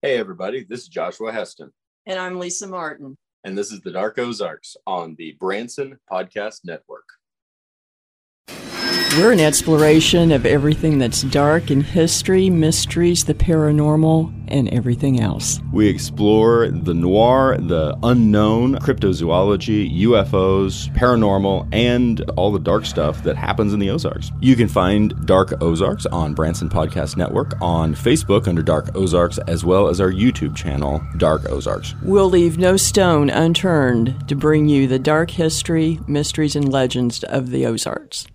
Hey, everybody, this is Joshua Heston. And I'm Lisa Martin. And this is the Dark Ozarks on the Branson Podcast Network. We're an exploration of everything that's dark in history, mysteries, the paranormal, and everything else. We explore the noir, the unknown, cryptozoology, UFOs, paranormal, and all the dark stuff that happens in the Ozarks. You can find Dark Ozarks on Branson Podcast Network on Facebook under Dark Ozarks, as well as our YouTube channel, Dark Ozarks. We'll leave no stone unturned to bring you the dark history, mysteries, and legends of the Ozarks.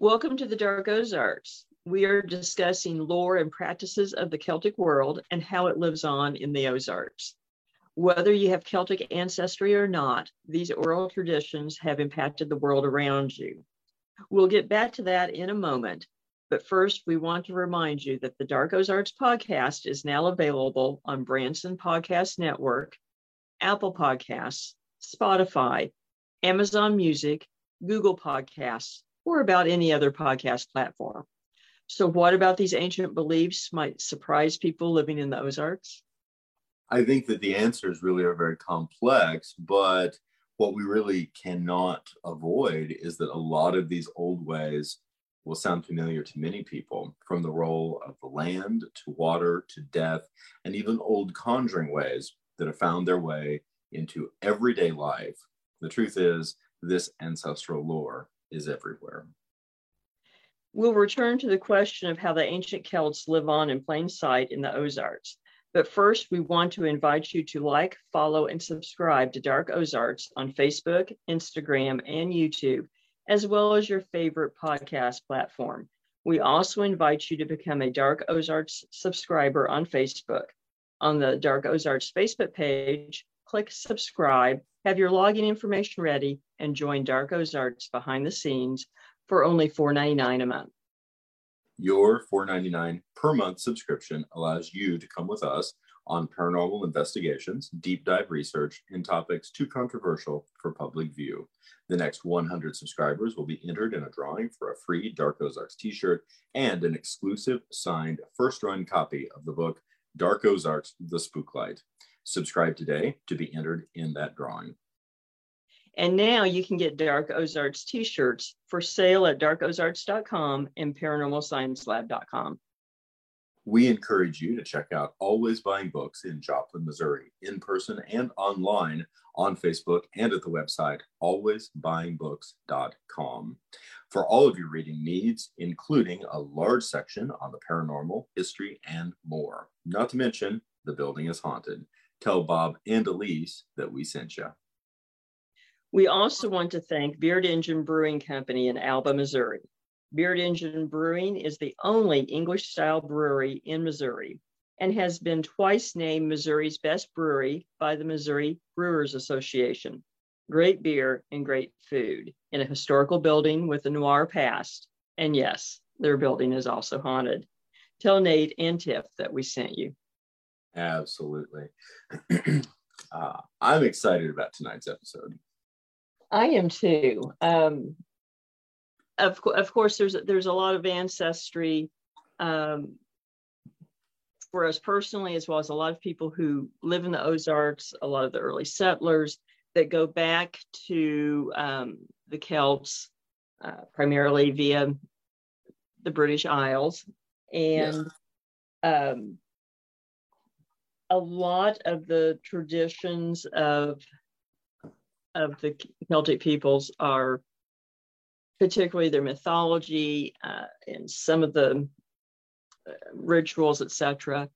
Welcome to the Dark Ozarks. We are discussing lore and practices of the Celtic world and how it lives on in the Ozarks. Whether you have Celtic ancestry or not, these oral traditions have impacted the world around you. We'll get back to that in a moment, but first, we want to remind you that the Dark Ozarks podcast is now available on Branson Podcast Network, Apple Podcasts, Spotify, Amazon Music, Google Podcasts, or about any other podcast platform. So, what about these ancient beliefs might surprise people living in the Ozarks? I think that the answers really are very complex, but what we really cannot avoid is that a lot of these old ways will sound familiar to many people, from the role of the land to water to death, and even old conjuring ways that have found their way into everyday life. The truth is, this ancestral lore is everywhere. We'll return to the question of how the ancient Celts live on in plain sight in the Ozarks. But first, we want to invite you to like, follow, and subscribe to Dark Ozarks on Facebook, Instagram, and YouTube, as well as your favorite podcast platform. We also invite you to become a Dark Ozarks subscriber on Facebook. On the Dark Ozarks Facebook page, click subscribe, have your login information ready, and join Dark Ozarks behind the scenes for only $4.99 a month. Your $4.99 per month subscription allows you to come with us on paranormal investigations, deep dive research, and topics too controversial for public view. The next 100 subscribers will be entered in a drawing for a free Dark Ozarks t shirt and an exclusive signed first run copy of the book Dark Ozarks The Spooklight. Subscribe today to be entered in that drawing. And now you can get Dark Ozarks t shirts for sale at darkozarks.com and paranormalsciencelab.com. We encourage you to check out Always Buying Books in Joplin, Missouri, in person and online on Facebook and at the website alwaysbuyingbooks.com for all of your reading needs, including a large section on the paranormal, history, and more. Not to mention, the building is haunted tell Bob and Elise that we sent you. We also want to thank Beard Engine Brewing Company in Alba, Missouri. Beard Engine Brewing is the only English style brewery in Missouri and has been twice named Missouri's best brewery by the Missouri Brewers Association. Great beer and great food in a historical building with a noir past. And yes, their building is also haunted. Tell Nate and Tiff that we sent you. Absolutely. uh, I'm excited about tonight's episode. I am too. Um, of, of course, there's there's a lot of ancestry um, for us personally, as well as a lot of people who live in the Ozarks, a lot of the early settlers that go back to um, the Celts, uh, primarily via the British Isles, and yes. um, a lot of the traditions of of the Celtic peoples are particularly their mythology uh, and some of the uh, rituals, etc.,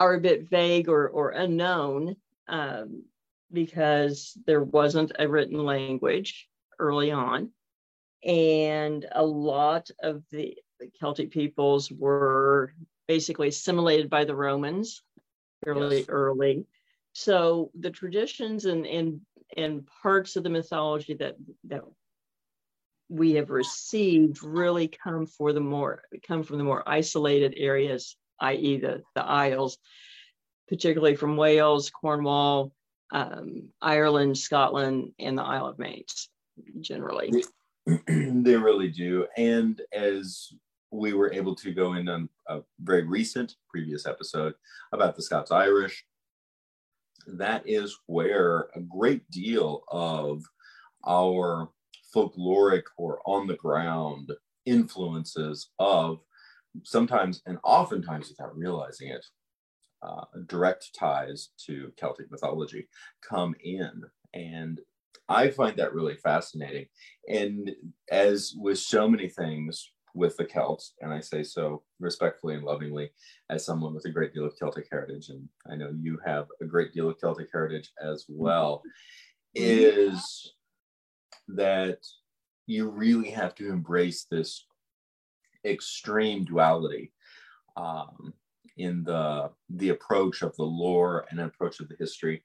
are a bit vague or, or unknown um, because there wasn't a written language early on. And a lot of the Celtic peoples were basically assimilated by the Romans fairly yes. early. So the traditions and, and and parts of the mythology that that we have received really come for the more come from the more isolated areas, i.e., the the Isles, particularly from Wales, Cornwall, um, Ireland, Scotland, and the Isle of Man, generally. they really do, and as we were able to go in on a very recent previous episode about the Scots Irish. That is where a great deal of our folkloric or on the ground influences of sometimes and oftentimes without realizing it, uh, direct ties to Celtic mythology come in. And I find that really fascinating. And as with so many things with the Celts, and I say so respectfully and lovingly as someone with a great deal of Celtic heritage, and I know you have a great deal of Celtic heritage as well, is that you really have to embrace this extreme duality um, in the the approach of the lore and approach of the history.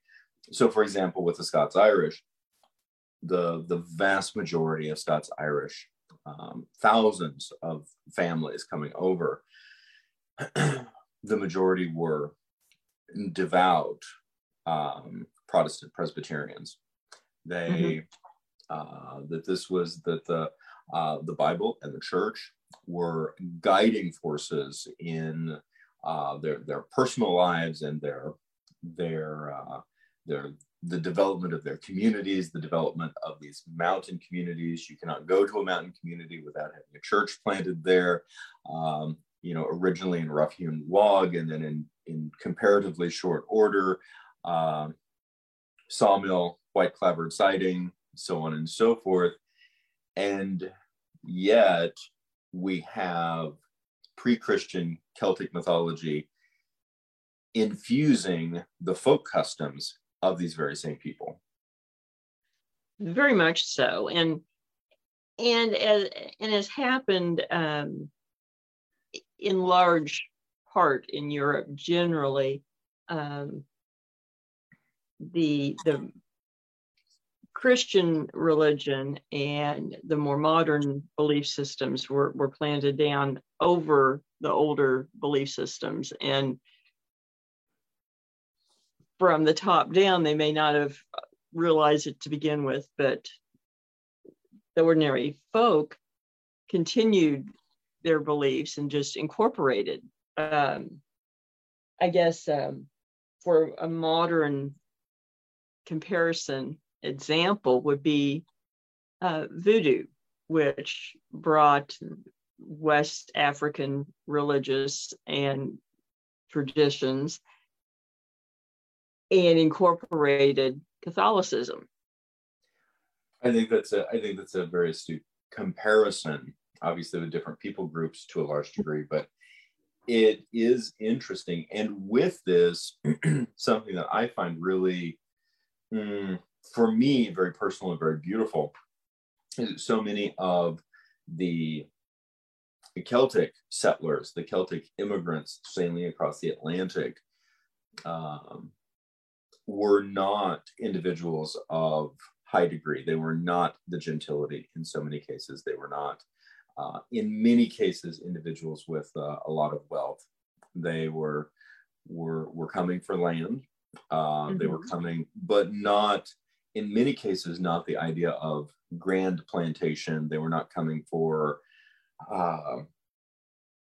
So, for example, with the Scots Irish, the the vast majority of Scots Irish, um, thousands of families coming over, the majority were devout um, Protestant Presbyterians. They mm-hmm. uh, that this was that the uh, the Bible and the church were guiding forces in uh, their their personal lives and their their uh, their the development of their communities, the development of these mountain communities. You cannot go to a mountain community without having a church planted there. Um, you know, originally in rough hewn log, and then in in comparatively short order, uh, sawmill, white clapboard siding, so on and so forth. And yet, we have pre-Christian Celtic mythology infusing the folk customs of these very same people. Very much so, and and as and has happened um, in large part in Europe generally. Um, the the Christian religion and the more modern belief systems were, were planted down over the older belief systems. And from the top down, they may not have realized it to begin with, but the ordinary folk continued their beliefs and just incorporated. Um, I guess um, for a modern comparison, example would be uh, voodoo, which brought West African religious and traditions and incorporated Catholicism. I think that's a I think that's a very astute comparison, obviously with different people groups to a large degree, but it is interesting. And with this, something that I find really mm, for me very personal and very beautiful so many of the the Celtic settlers, the Celtic immigrants sailing across the Atlantic, um, were not individuals of high degree. They were not the gentility in so many cases. They were not, uh, in many cases, individuals with uh, a lot of wealth. They were were were coming for land. Uh, mm-hmm. They were mm-hmm. coming, but not in many cases, not the idea of grand plantation. They were not coming for uh,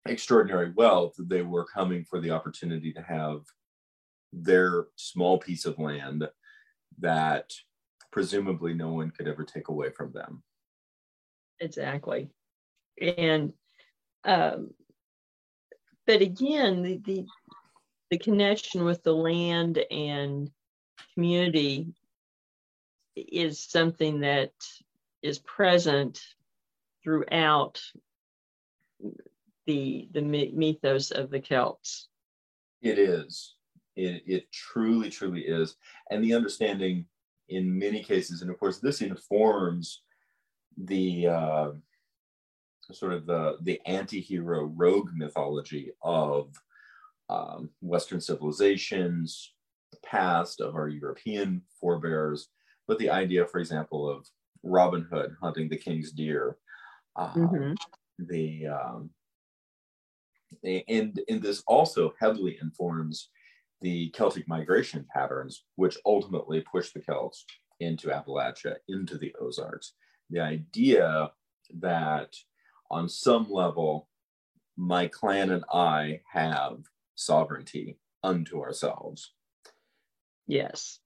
extraordinary wealth. They were coming for the opportunity to have their small piece of land that presumably no one could ever take away from them. Exactly. And, um, but again, the, the, the connection with the land and community is something that is present throughout the the mythos of the Celts. It is. It, it truly, truly is. And the understanding in many cases, and of course, this informs the uh, sort of the the anti-hero rogue mythology of um, Western civilizations, the past of our European forebears, but the idea, for example, of Robin Hood hunting the king's deer, uh, mm-hmm. the um, and and this also heavily informs the Celtic migration patterns, which ultimately pushed the Celts into Appalachia, into the Ozarks. The idea that on some level, my clan and I have sovereignty unto ourselves. Yes.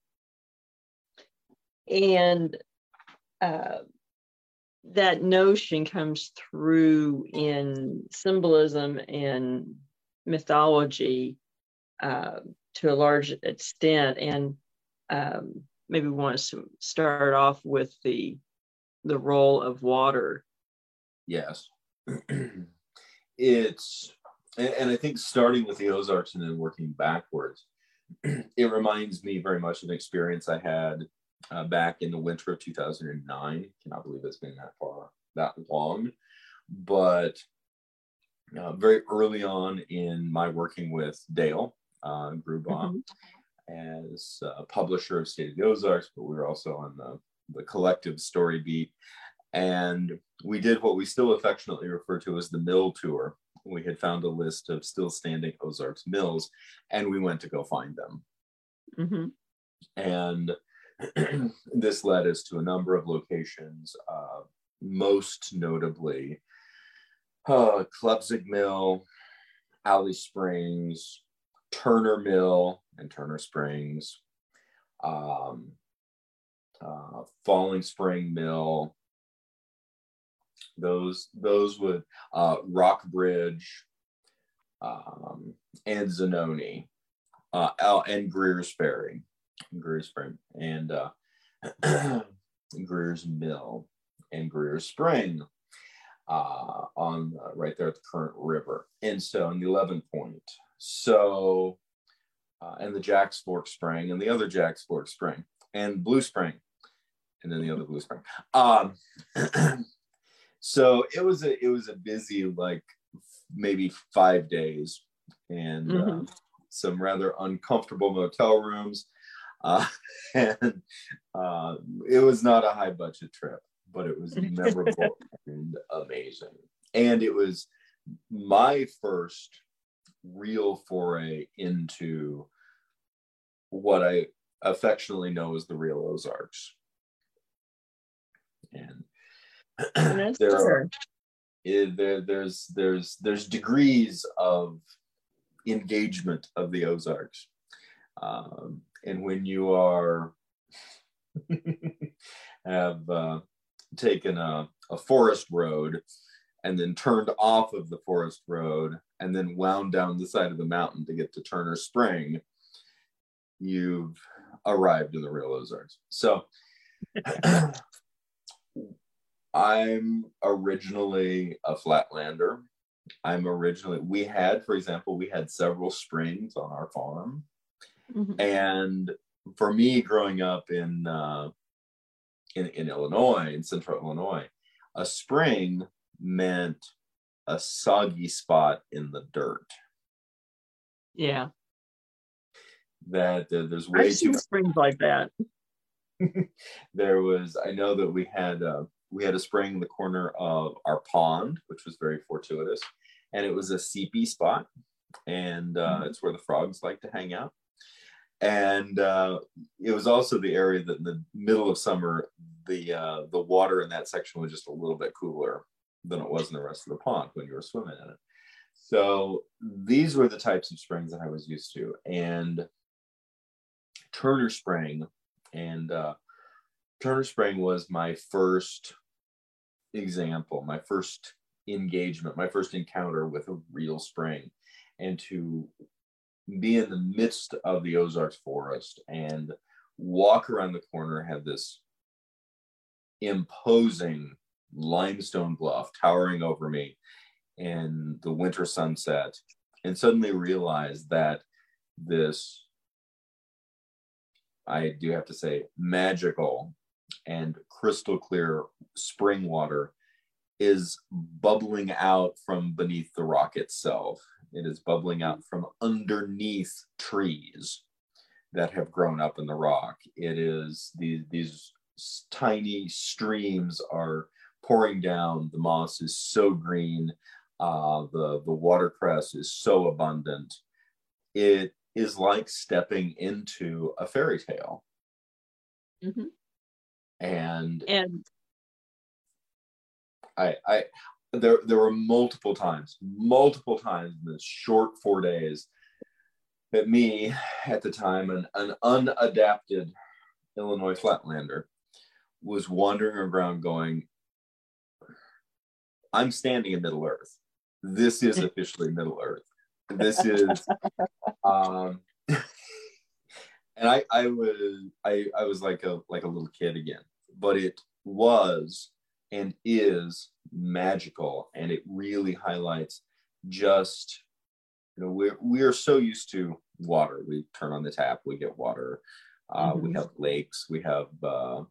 And uh, that notion comes through in symbolism and mythology uh, to a large extent. And um, maybe we want to start off with the the role of water. Yes, it's and, and, I think starting with the Ozarks and then working backwards, it reminds me very much of an experience I had uh, back in the winter of 2009. Cannot believe it's been that far, that long. But uh, very early on in my working with Dale uh, Grubaugh mm-hmm. as a publisher of State of the Ozarks, but we were also on the, the collective story beat. And we did what we still affectionately refer to as the mill tour. We had found a list of still standing Ozarks mills, and we went to go find them. Mm-hmm. And this led us to a number of locations, uh, most notably uh, Klepzig Mill, Alice Springs, Turner Mill and Turner Springs, um, uh, Falling Spring Mill. Those those would uh, Rock Bridge um, and Zanoni uh, and Greer's Ferry. Greer's and uh, Greer's Mill and Greer's Spring uh, on uh, right there at the current river. And so in the 11 point. So, uh, and the Jack's Fork Spring and the other Jack's Fork Spring and Blue Spring and then the other Blue Spring. Um, so it was a, it was a busy, like maybe five days and uh, mm-hmm. some rather uncomfortable motel rooms uh, and uh, it was not a high budget trip, but it was memorable and amazing. And it was my first real foray into what I affectionately know as the real Ozarks. And there are it, there, there's there's there's degrees of engagement of the Ozarks. Um, and when you are have uh, taken a, a forest road and then turned off of the forest road and then wound down the side of the mountain to get to Turner Spring, you've arrived in the real Ozarks. So I'm originally a flatlander. I'm originally, we had, for example, we had several springs on our farm. Mm-hmm. And for me, growing up in, uh, in in Illinois, in Central Illinois, a spring meant a soggy spot in the dirt. Yeah. That uh, there's way I've too much springs like that. there was. I know that we had uh, we had a spring in the corner of our pond, which was very fortuitous, and it was a seepy spot, and uh, mm-hmm. it's where the frogs like to hang out and uh, it was also the area that in the middle of summer the uh, the water in that section was just a little bit cooler than it was in the rest of the pond when you were swimming in it. So these were the types of springs that i was used to and turner spring and uh, turner spring was my first example my first engagement my first encounter with a real spring and to be in the midst of the Ozarks forest and walk around the corner, have this imposing limestone bluff towering over me in the winter sunset, and suddenly realize that this, I do have to say, magical and crystal clear spring water is bubbling out from beneath the rock itself it is bubbling out from underneath trees that have grown up in the rock. It is these these tiny streams are pouring down. The moss is so green. Uh, the the watercress is so abundant. It is like stepping into a fairy tale. Mm-hmm. And and I I there there were multiple times, multiple times in this short four days that me at the time, an, an unadapted Illinois flatlander, was wandering around going, I'm standing in Middle Earth. This is officially Middle Earth. This is um and I I was I I was like a like a little kid again, but it was and is magical and it really highlights just you know we're we're so used to water we turn on the tap we get water uh, mm-hmm. we have lakes we have uh,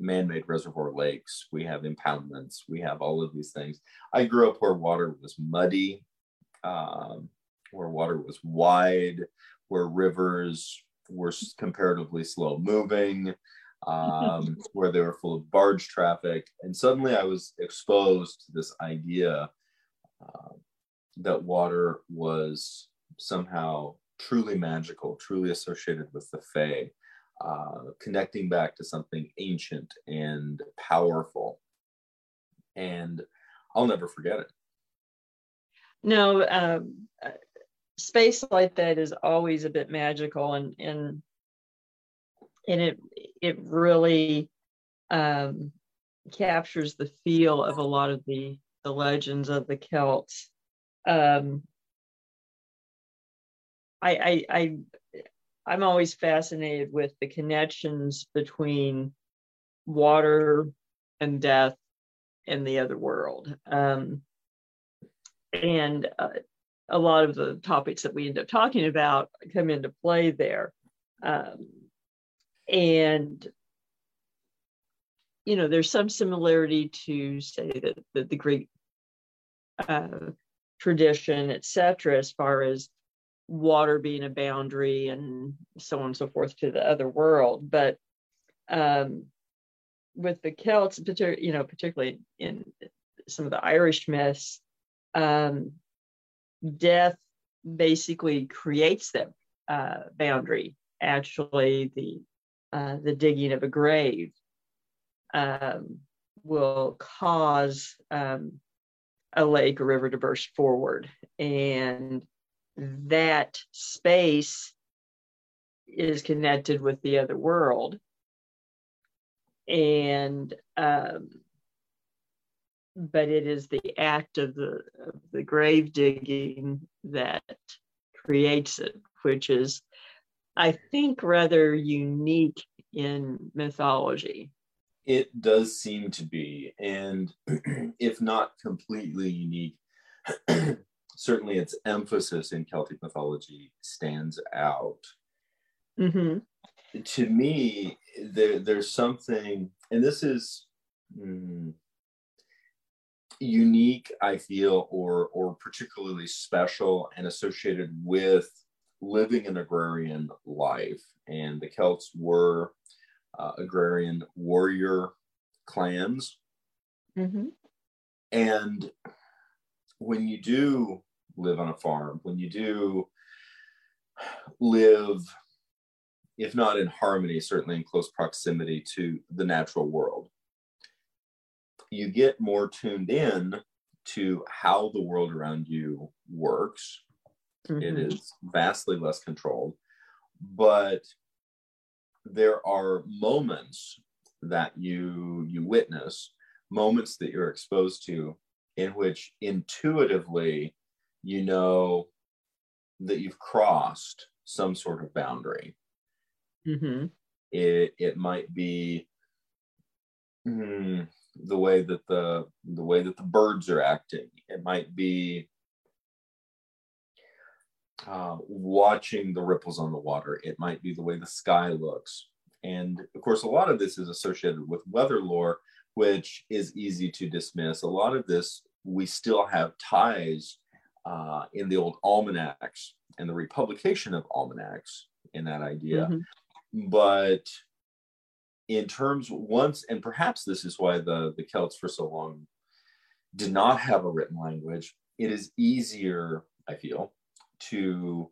man-made reservoir lakes. We have impoundments. We have all of these things. I grew up where water was muddy um, where water was wide where rivers were comparatively slow moving um, where they were full of barge traffic. And suddenly I was exposed to this idea uh, that water was somehow truly magical, truly associated with the Fae, uh, connecting back to something ancient and powerful. And I'll never forget it. No, um, uh, space like that is always a bit magical, and and and it it really um, captures the feel of a lot of the the legends of the Celts. Um, I, I, I I'm always fascinated with the connections between water and death and the other world. Um, and uh, a lot of the topics that we end up talking about come into play there. Um, and you know there's some similarity to say that the, the greek uh, tradition etc as far as water being a boundary and so on and so forth to the other world but um, with the celts you know particularly in some of the irish myths um, death basically creates that uh, boundary actually the uh, the digging of a grave um, will cause um, a lake or river to burst forward. And that space is connected with the other world. And um, but it is the act of the of the grave digging that creates it, which is I think, rather unique in mythology. It does seem to be, and if not completely unique, certainly its emphasis in Celtic mythology stands out. Mm-hmm. To me, there, there's something, and this is mm, unique, I feel, or or particularly special and associated with living an agrarian life, and the Celts were uh, agrarian warrior clans. Mm-hmm. And when you do live on a farm, when you do live, if not in harmony, certainly in close proximity to the natural world, you get more tuned in to how the world around you works Mm-hmm. It is vastly less controlled. But there are moments that you you witness, moments that you're exposed to in which intuitively you know that you've crossed some sort of boundary. Mm-hmm. It it might be mm, the way that the the way that the birds are acting. It might be uh, watching the ripples on the water. It might be the way the sky looks. And of course, a lot of this is associated with weather lore, which is easy to dismiss. A lot of this, we still have ties uh, in the old almanacs and the republication of almanacs in that idea. Mm-hmm. But in terms once, and perhaps this is why the, the Celts for so long did not have a written language, it is easier, I feel, to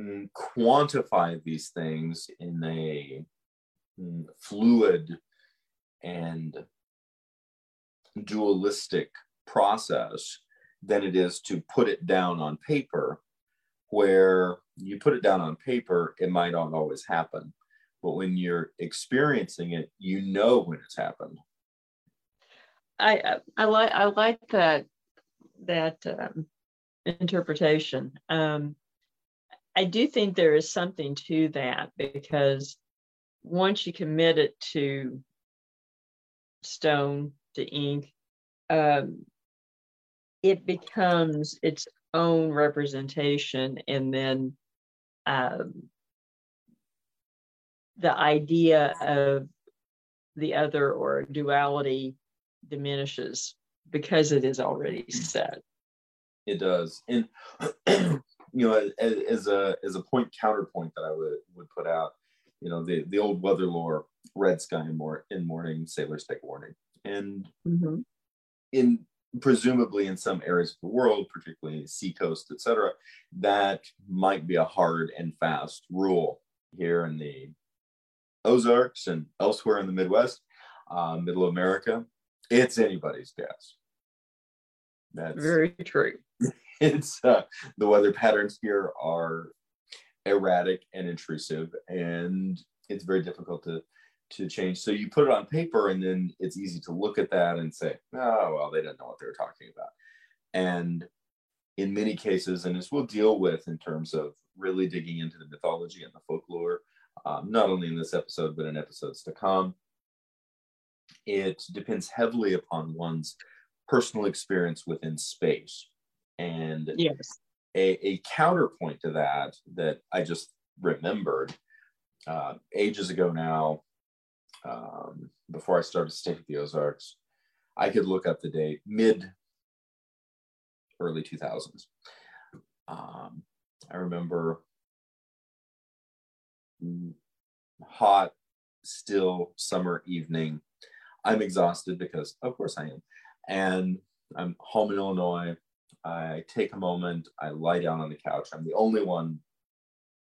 mm, quantify these things in a mm, fluid and dualistic process than it is to put it down on paper, where you put it down on paper, it might not always happen. But when you're experiencing it, you know when it's happened. I I like I like that that um, interpretation. Um, I do think there is something to that because once you commit it to stone to ink, um, it becomes its own representation, and then um, the idea of the other or duality diminishes because it is already set. It does, and you know, as, as, a as a point counterpoint that I would would put out, you know, the the old weather lore, red sky in, more, in morning, sailors take warning, and mm-hmm. in presumably in some areas of the world, particularly seacoast, etc., that might be a hard and fast rule. Here in the Ozarks and elsewhere in the Midwest, uh, Middle America, it's anybody's guess. That's very true. It's uh, the weather patterns here are erratic and intrusive, and it's very difficult to to change. So you put it on paper, and then it's easy to look at that and say, "Oh, well, they didn't know what they were talking about." And in many cases, and as we'll deal with in terms of really digging into the mythology and the folklore, um, not only in this episode but in episodes to come, it depends heavily upon one's personal experience within space. And yes. A, a counterpoint to that that I just remembered uh, ages ago now, um, before I started staying at the Ozarks, I could look up the date mid early 2000s. Um, I remember hot, still summer evening I'm exhausted because, of course, I am. And I'm home in Illinois. I take a moment. I lie down on the couch. I'm the only one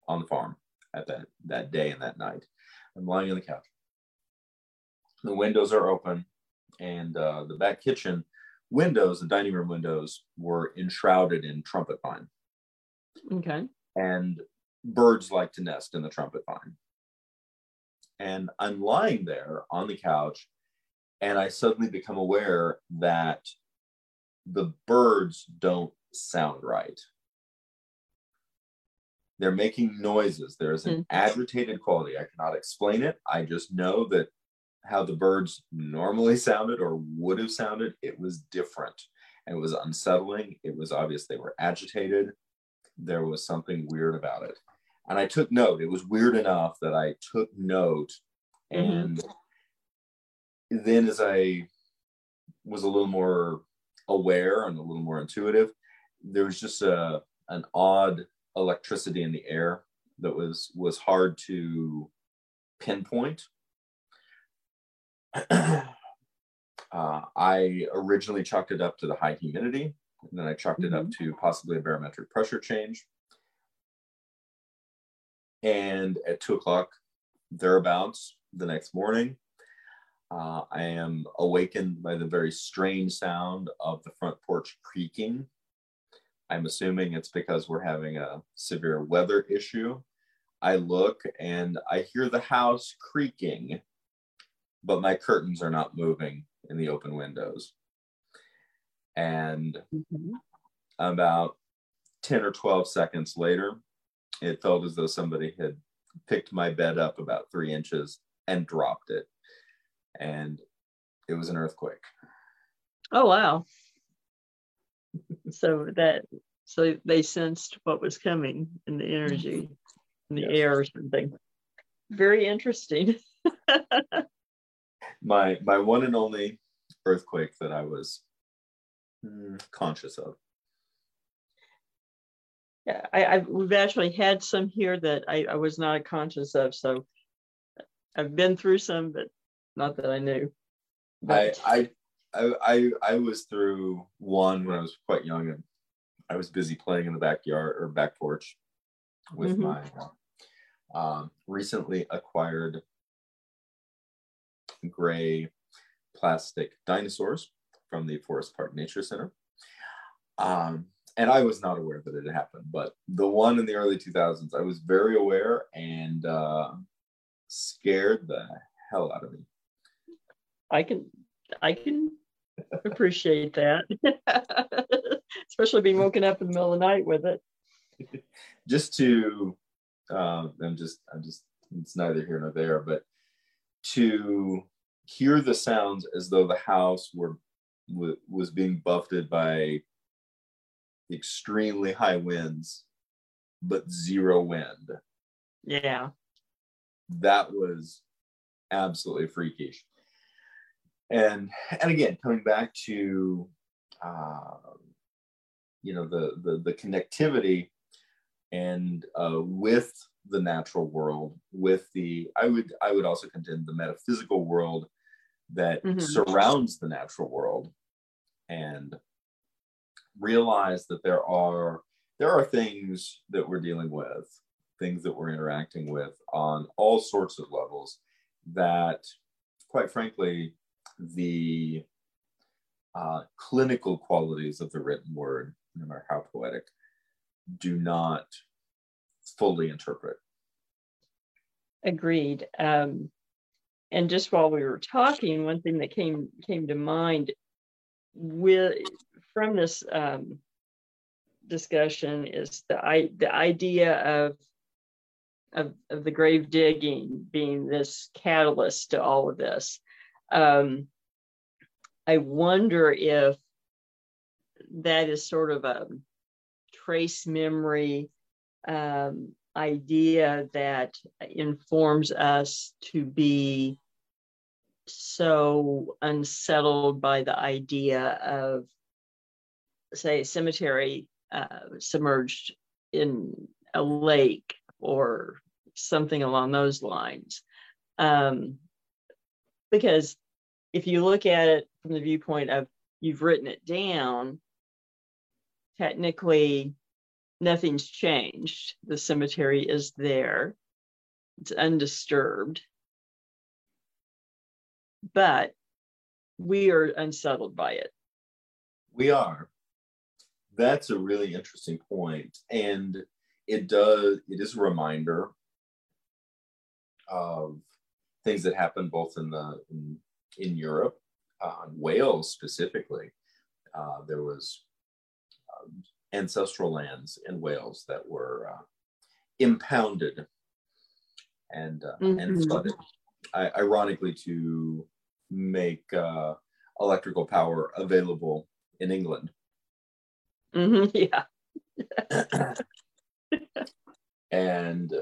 on the farm at that, that day and that night. I'm lying on the couch. The windows are open, and uh, the back kitchen windows, the dining room windows, were enshrouded in trumpet vine. Okay. And birds like to nest in the trumpet vine. And I'm lying there on the couch and I suddenly become aware that the birds don't sound right. They're making noises. There's an mm. agitated quality. I cannot explain it. I just know that how the birds normally sounded or would have sounded, it was different. And it was unsettling. It was obvious they were agitated. There was something weird about it. And I took note. It was weird enough that I took note mm-hmm. and then as I was a little more aware and a little more intuitive, there was just a an odd electricity in the air that was was hard to pinpoint. uh, I originally chalked it up to the high humidity, and then I chalked mm-hmm. it up mm-hmm. to possibly a barometric pressure change. And at two o'clock, thereabouts, the next morning, uh, I am awakened by the very strange sound of the front porch creaking. I'm assuming it's because we're having a severe weather issue. I look and I hear the house creaking, but my curtains are not moving in the open windows. And mm-hmm. about 10 or 12 seconds later, it felt as though somebody had picked my bed up about three inches and dropped it and it was an earthquake. Oh wow! so that so they sensed what was coming in the energy in the yes. air or something. Very interesting. my my one and only earthquake that I was mm, conscious of. Yeah, I, I, we've actually had some here that I, I was not conscious of. So I've been through some, but not that I knew. But... I, I I I was through one when I was quite young and I was busy playing in the backyard or back porch with mm-hmm. my um, recently acquired gray plastic dinosaurs from the Forest Park Nature Center. Um, and I was not aware that it had happened, but the one in the early 2000s, I was very aware and uh, scared the hell out of me. I can, I can appreciate that, especially being woken up in the middle of the night with it. just to, um, I'm just, I'm just, it's neither here nor there, but to hear the sounds as though the house were was being buffeted by extremely high winds, but zero wind. Yeah. That was absolutely freakish. And and again, coming back to uh, you know the the the connectivity and uh, with the natural world, with the I would I would also contend the metaphysical world that mm-hmm. surrounds the natural world, and realize that there are there are things that we're dealing with things that we're interacting with on all sorts of levels that quite frankly the uh, clinical qualities of the written word no matter how poetic do not fully interpret agreed um, and just while we were talking one thing that came came to mind with from this um, discussion is the I, the idea of, of, of the grave digging being this catalyst to all of this. Um, I wonder if that is sort of a trace memory um, idea that informs us to be so unsettled by the idea of say, cemetery uh, submerged in a lake or something along those lines. Um, because if you look at it from the viewpoint of you've written it down, technically nothing's changed. The cemetery is there, it's undisturbed. But we are unsettled by it. We are that's a really interesting point and it does it is a reminder of things that happened both in the in, in europe uh, wales specifically uh, there was um, ancestral lands in wales that were uh, impounded and uh, mm-hmm. and flooded I, ironically to make uh, electrical power available in england Mm-hmm, yeah. and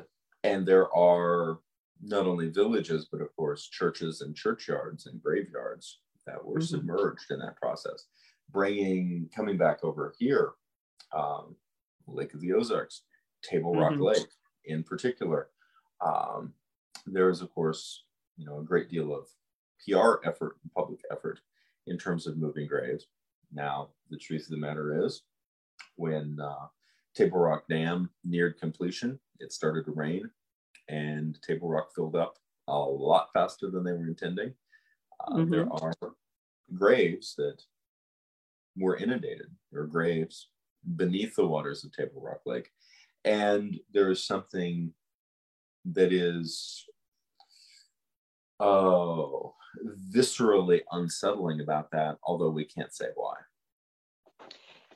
and there are not only villages but of course churches and churchyards and graveyards that were mm-hmm. submerged in that process bringing coming back over here um, lake of the ozarks table rock mm-hmm. lake in particular um, there is of course you know a great deal of pr effort and public effort in terms of moving graves now the truth of the matter is when uh, Table Rock Dam neared completion, it started to rain and Table Rock filled up a lot faster than they were intending. Uh, mm-hmm. There are graves that were inundated. There are graves beneath the waters of Table Rock Lake. And there is something that is, oh, viscerally unsettling about that, although we can't say why.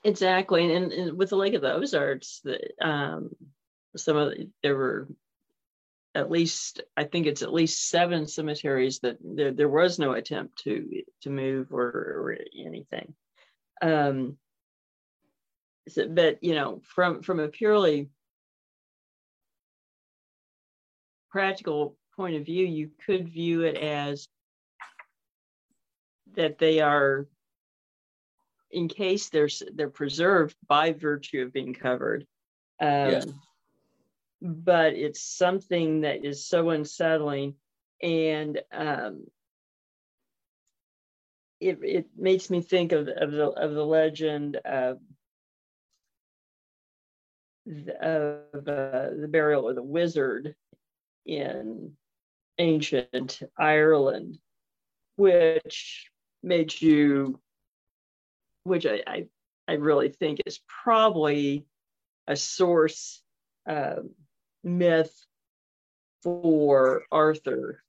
Exactly, and, and, with the Lake of the Ozarks, the, um, some of the, there were at least I think it's at least seven cemeteries that there, there was no attempt to to move or, or anything. Um, so, but you know, from from a purely practical point of view, you could view it as that they are in case they're they're preserved by virtue of being covered. Um. But it's something that is so unsettling, and um, it it makes me think of of the of the legend of of uh, the burial of the wizard in ancient Ireland, which made you which I, I, I really think is probably a source uh, myth for Arthur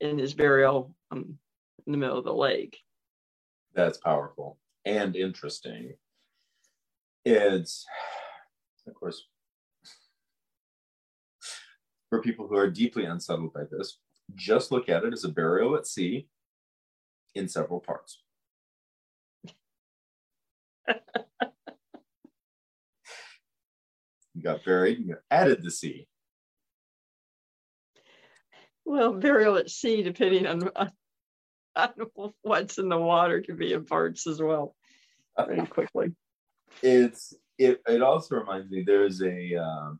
in his burial um, in the middle of the lake. That's powerful and interesting. It's, of course, for people who are deeply unsettled by this, just look at it as a burial at sea in several parts. you got buried, you added the sea. Well, burial at sea, depending on, on what's in the water, can be in parts as well, very quickly. It's it. It also reminds me. There's a. Um,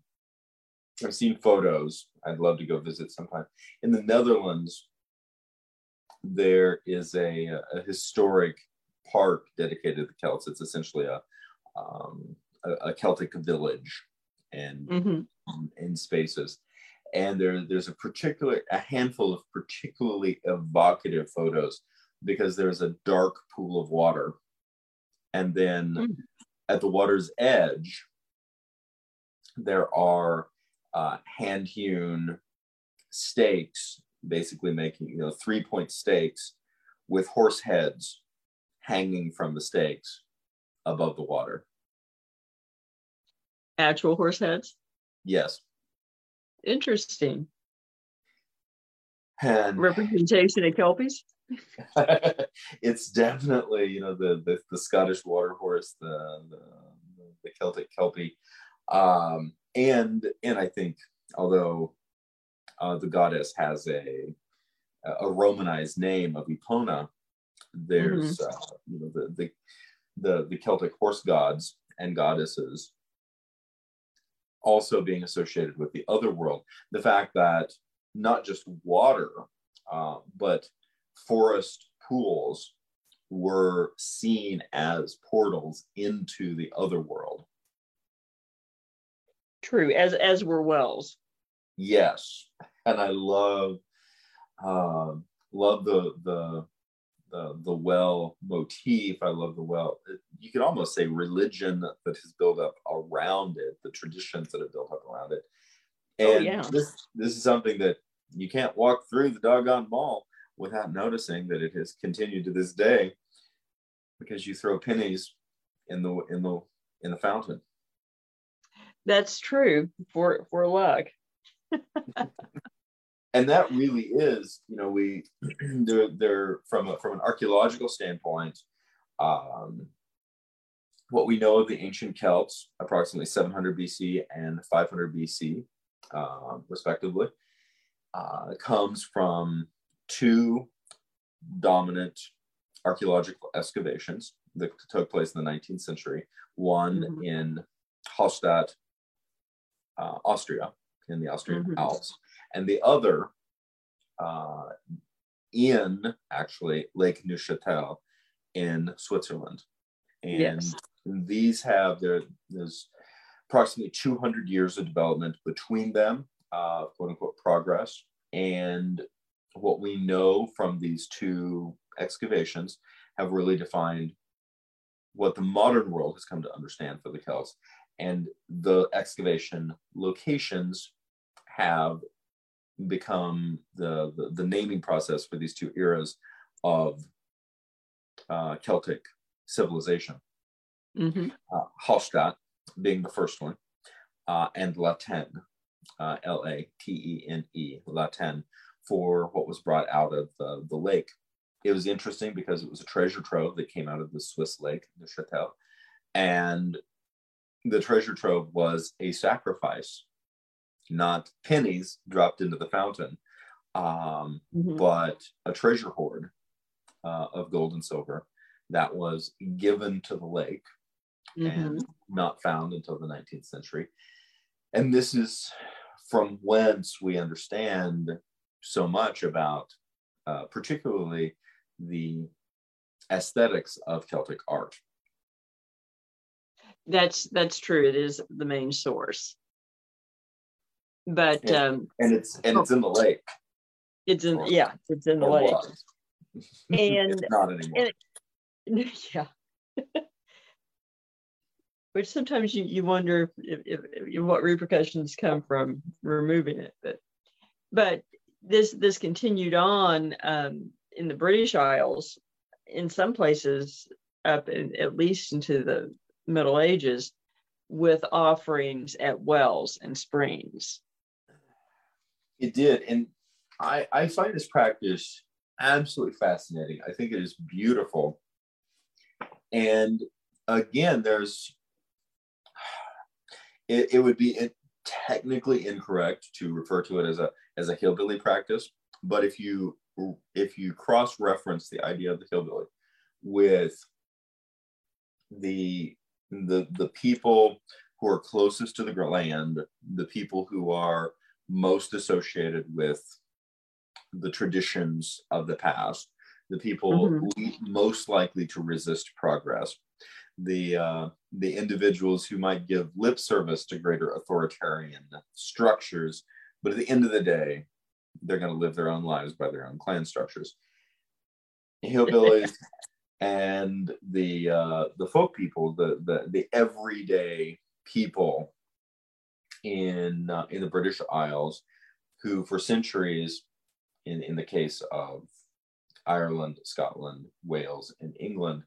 I've seen photos. I'd love to go visit sometime in the Netherlands. There is a, a historic park dedicated to the Celts. It's essentially a um, a, a, Celtic village and mm-hmm. in spaces. And there, there's a particular a handful of particularly evocative photos because there's a dark pool of water, and then mm. at the water's edge there are uh, hand hewn stakes, basically making you know three point stakes with horse heads hanging from the stakes above the water. Actual horse heads? Yes. Interesting. And representation of kelpies. it's definitely you know the, the the, Scottish water horse, the the, the Celtic kelpie, um, and and I think although uh, the goddess has a a romanized name of Epona, there's mm-hmm. uh, you know the, the the the Celtic horse gods and goddesses also being associated with the other world. The fact that not just water, uh, but forest pools were seen as portals into the other world. True, as as were wells. Yes, and I love uh, love the the the the well motif. I love the well. You could almost say religion that has built up around it, the traditions that have built up around it. Oh, and oh, yeah. this this is something that you can't walk through the doggone mall without noticing that it has continued to this day because you throw pennies in the in the in the fountain. That's true for for luck. and that really is, you know, we they're they're from a, from an archaeological standpoint. Um, what we know of the ancient Celts, approximately 700 BC and 500 BC, uh, respectively, uh, comes from two dominant archaeological excavations that took place in the 19th century. One mm-hmm. in Hallstatt, uh, Austria, in the Austrian mm-hmm. Alps, and the other uh, in actually Lake Neuchatel in Switzerland. And yes. these have there, there's approximately 200 years of development between them, uh, quote unquote progress. And what we know from these two excavations have really defined what the modern world has come to understand for the Celts. And the excavation locations have become the, the, the naming process for these two eras of uh, Celtic civilization. Mm-hmm. Uh, Hallstatt being the first one, uh, and Latene, uh, L A T E N E, Latene, for what was brought out of the, the lake. It was interesting because it was a treasure trove that came out of the Swiss lake, the Chateau. and the treasure trove was a sacrifice not pennies dropped into the fountain, um, mm-hmm. but a treasure hoard uh, of gold and silver that was given to the lake mm-hmm. and not found until the 19th century. And this is from whence we understand so much about, uh, particularly the aesthetics of Celtic art. That's that's true. It is the main source but and, um, and it's and it's in the lake. It's in yeah, it's in the lake. and not anymore. And yeah. Which sometimes you, you wonder if, if, if, what repercussions come from removing it, but but this this continued on um, in the British Isles, in some places up in, at least into the Middle Ages, with offerings at wells and springs. It did, and I I find this practice absolutely fascinating. I think it is beautiful, and again, there's it, it would be technically incorrect to refer to it as a as a hillbilly practice, but if you if you cross reference the idea of the hillbilly with the the the people who are closest to the land, the people who are most associated with the traditions of the past, the people mm-hmm. most likely to resist progress, the uh, the individuals who might give lip service to greater authoritarian structures, but at the end of the day, they're going to live their own lives by their own clan structures. Hillbillies and the uh, the folk people, the the the everyday people in uh, in the British Isles, who for centuries, in in the case of Ireland, Scotland, Wales, and England,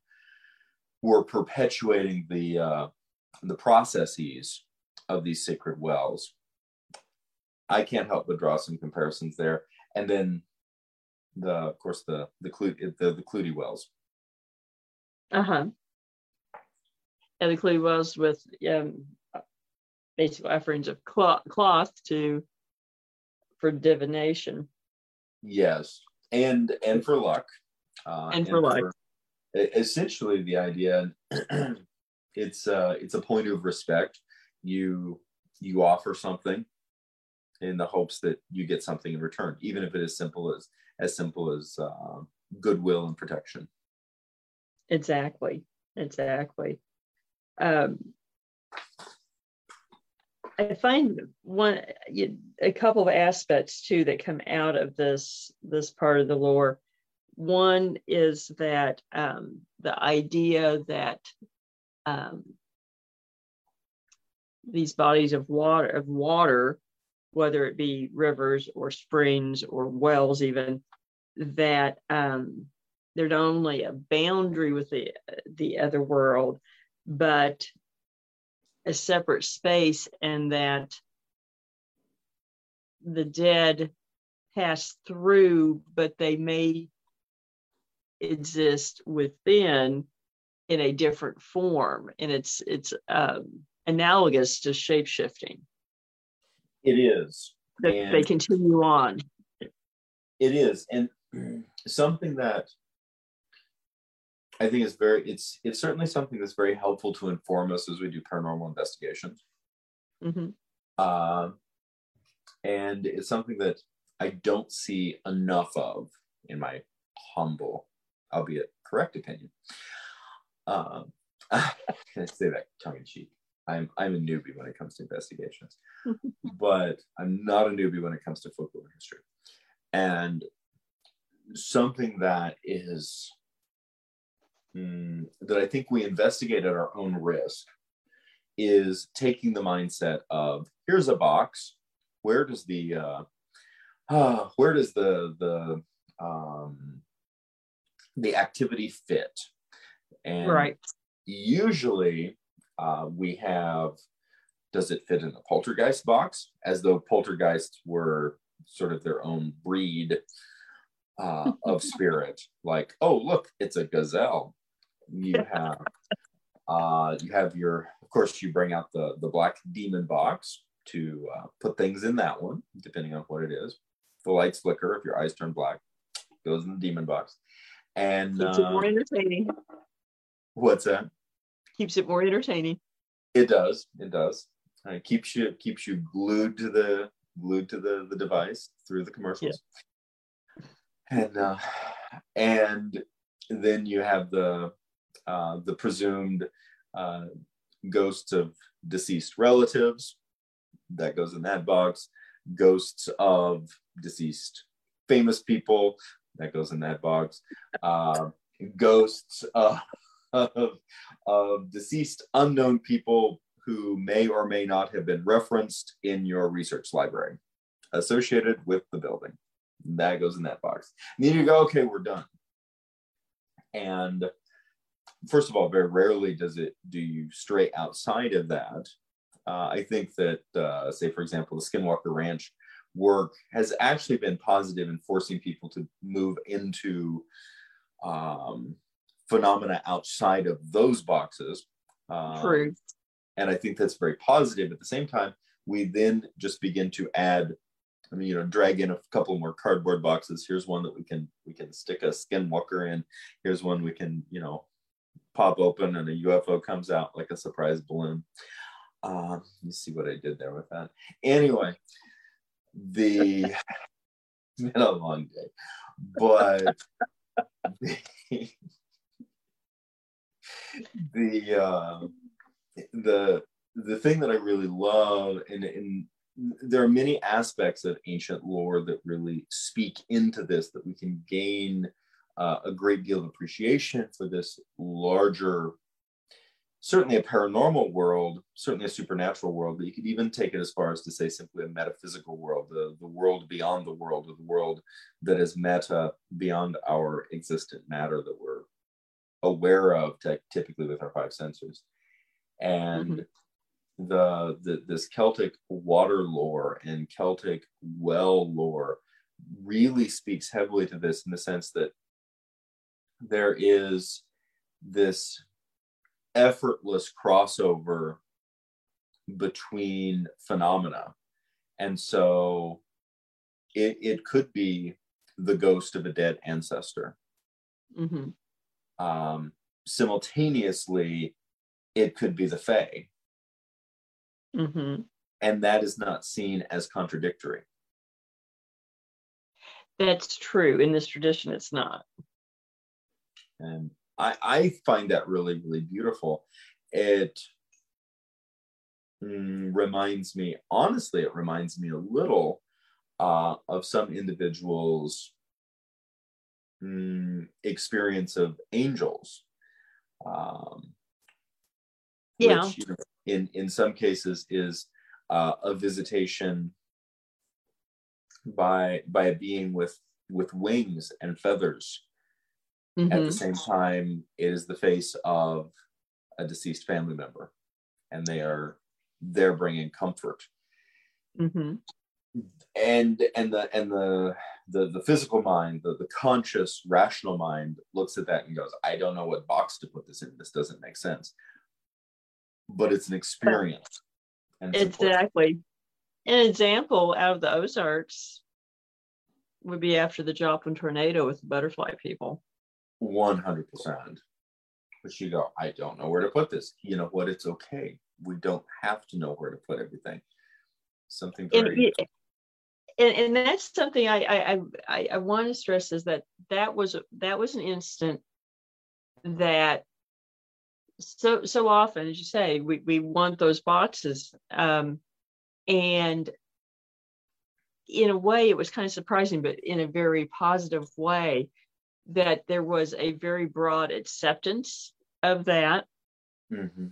were perpetuating the uh, the processes of these sacred wells. I can't help but draw some comparisons there, and then the of course the the the, the Clootie wells. Uh huh. And the Clootie wells with um, basic offerings of cloth, cloth to for divination. Yes, and and for luck. Uh, and, and for luck. For, essentially the idea it's uh it's a point of respect you you offer something in the hopes that you get something in return even if it is simple as as simple as uh, goodwill and protection exactly exactly um I find one a couple of aspects too that come out of this this part of the lore. One is that um, the idea that um, these bodies of water of water, whether it be rivers or springs or wells, even that um, they're not only a boundary with the the other world, but a separate space, and that the dead pass through, but they may exist within in a different form. And it's it's um, analogous to shape shifting it is. That they continue on. It is. And something that i think it's very it's it's certainly something that's very helpful to inform us as we do paranormal investigations mm-hmm. uh, and it's something that i don't see enough of in my humble albeit correct opinion. Um, I say that tongue in cheek. I'm I'm a newbie when it comes to investigations, but I'm not a newbie when it comes to folklore history. And something that is mm, that I think we investigate at our own risk is taking the mindset of here's a box. Where does the uh, uh, where does the the um, the activity fit. And right. usually uh, we have does it fit in a poltergeist box as though poltergeists were sort of their own breed uh, of spirit like oh look it's a gazelle you have uh, you have your of course you bring out the the black demon box to uh, put things in that one depending on what it is the lights flicker if your eyes turn black goes in the demon box and keeps uh, it more entertaining. What's that? Keeps it more entertaining. It does. It does. It keeps you keeps you glued to the glued to the the device through the commercials. Yeah. And uh, and then you have the uh, the presumed uh, ghosts of deceased relatives that goes in that box. Ghosts of deceased famous people that goes in that box. Uh, ghosts of, of, of deceased unknown people who may or may not have been referenced in your research library associated with the building. That goes in that box. And then you go, okay, we're done. And first of all, very rarely does it do you stray outside of that. Uh, I think that, uh, say, for example, the Skinwalker Ranch work has actually been positive in forcing people to move into um, phenomena outside of those boxes. Um, True. And I think that's very positive. At the same time, we then just begin to add I mean, you know, drag in a couple more cardboard boxes. Here's one that we can we can stick a skinwalker in. Here's one we can, you know, pop open and a UFO comes out like a surprise balloon. Uh, me see what I did there with that. Anyway, the it's been a long day, but the the uh, the the thing that I really love, and, and there are many aspects of ancient lore that really speak into this that we can gain uh, a great deal of appreciation for this larger certainly a paranormal world certainly a supernatural world but you could even take it as far as to say simply a metaphysical world the, the world beyond the world or the world that is meta beyond our existent matter that we're aware of typically with our five senses. And mm-hmm. the, the this Celtic water lore and Celtic well lore really speaks heavily to this in the sense that there is this effortless crossover between phenomena. And so it, it could be the ghost of a dead ancestor. Mm-hmm. Um, simultaneously, it could be the Fae. Mm-hmm. And that is not seen as contradictory. That's true. In this tradition, it's not. And I, I find that really, really beautiful. It mm, reminds me, honestly, it reminds me a little uh, of some individuals' mm, experience of angels. Um, yeah. Which, you know, in in some cases is uh, a visitation by by a being with with wings and feathers mm-hmm. at the mm-hmm. same time it is the face of a deceased family member and they are they're bringing comfort mm-hmm. and and the and the the, the physical mind the, the conscious rational mind looks at that and goes i don't know what box to put this in this doesn't make sense but it's an experience. exactly. An example out of the Ozarks would be after the Joplin tornado with the butterfly people. 100%. But you go, I don't know where to put this. You know what? It's okay. We don't have to know where to put everything. Something very. And, and, and that's something I, I I I want to stress is that that was that was an instant that so so often, as you say, we, we want those boxes. Um, and in a way, it was kind of surprising, but in a very positive way, that there was a very broad acceptance of that. Mm-hmm.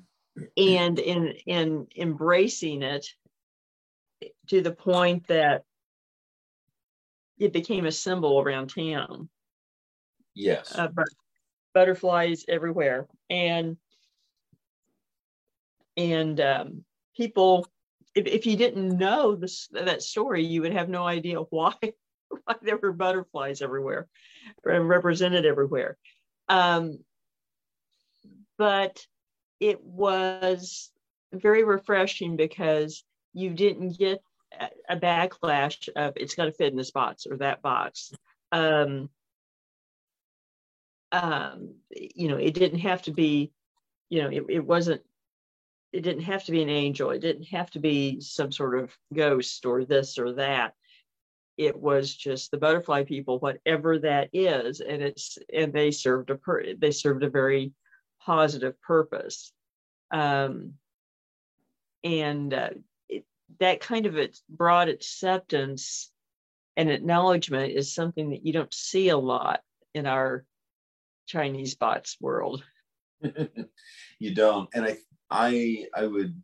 And in in embracing it to the point that it became a symbol around town. Yes. Uh, butterflies everywhere. And and um, people if, if you didn't know this that story you would have no idea why there were butterflies everywhere represented everywhere. Um, but it was very refreshing because you didn't get a backlash of it's got to fit in this box or that box. Um, um, you know it didn't have to be you know it, it wasn't it didn't have to be an angel. It didn't have to be some sort of ghost or this or that it was just the butterfly people whatever that is and it's and they served a per, they served a very positive purpose um, and uh, it, that kind of its broad acceptance and acknowledgement is something that you don't see a lot in our Chinese bots world. you don't, and I I I would.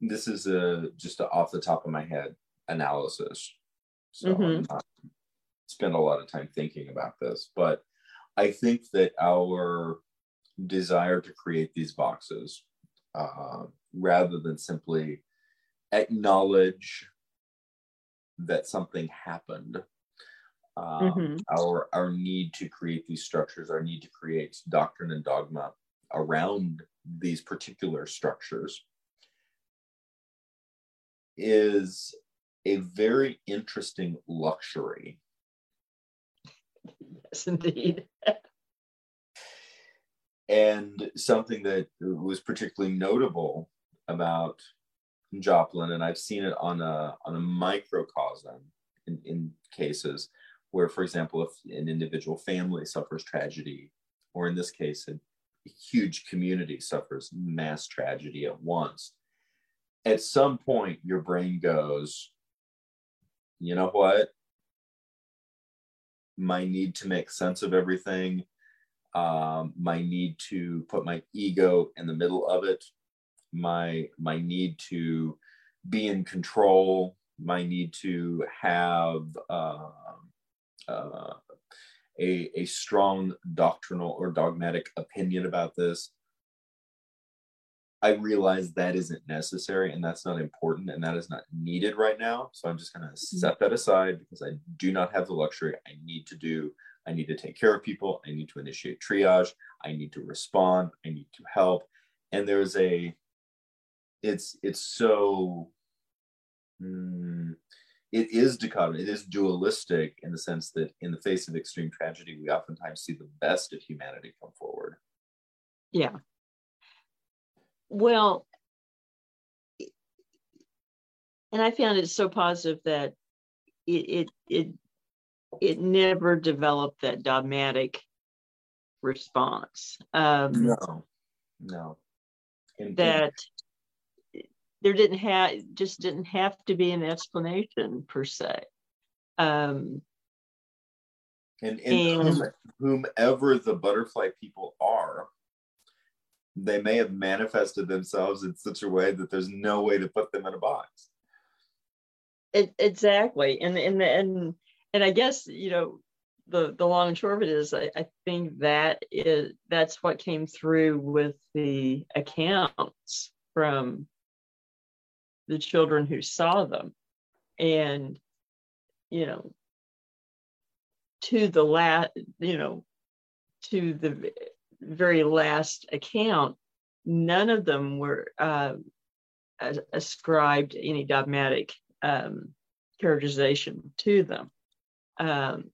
This is a just off the top of my head analysis, so mm-hmm. I'm spend a lot of time thinking about this, but I think that our desire to create these boxes, uh, rather than simply acknowledge that something happened, um, mm-hmm. our our need to create these structures, our need to create doctrine and dogma around these particular structures is a very interesting luxury. Yes, indeed. and something that was particularly notable about Joplin, and I've seen it on a on a microcosm in, in cases where, for example, if an individual family suffers tragedy, or in this case, a huge community suffers mass tragedy at once, at some point your brain goes, you know what? My need to make sense of everything, um, my need to put my ego in the middle of it, my my need to be in control, my need to have uh, uh, a, a strong doctrinal or dogmatic opinion about this. I realize that isn't necessary and that's not important and that is not needed right now. So I'm just going to mm-hmm. set that aside because I do not have the luxury. I need to do, I need to take care of people. I need to initiate triage. I need to respond. I need to help. And there's a, it's, it's so, mm, it is dichotomy. It is dualistic in the sense that in the face of extreme tragedy, we oftentimes see the best of humanity come forward. Yeah. Well, and I found it so positive that it it it, it never developed that dogmatic response. Um, no, no. that there didn't have just didn't have to be an explanation per se. Um, and, and, and whomever the butterfly people are, they may have manifested themselves in such a way that there's no way to put them in a box. It, exactly, and and and and I guess you know the the long and short of it is I, I think that is that's what came through with the accounts from the children who saw them. And, you know, to the last, you know, to the very last account, none of them were uh, ascribed any dogmatic um, characterization to them. Um,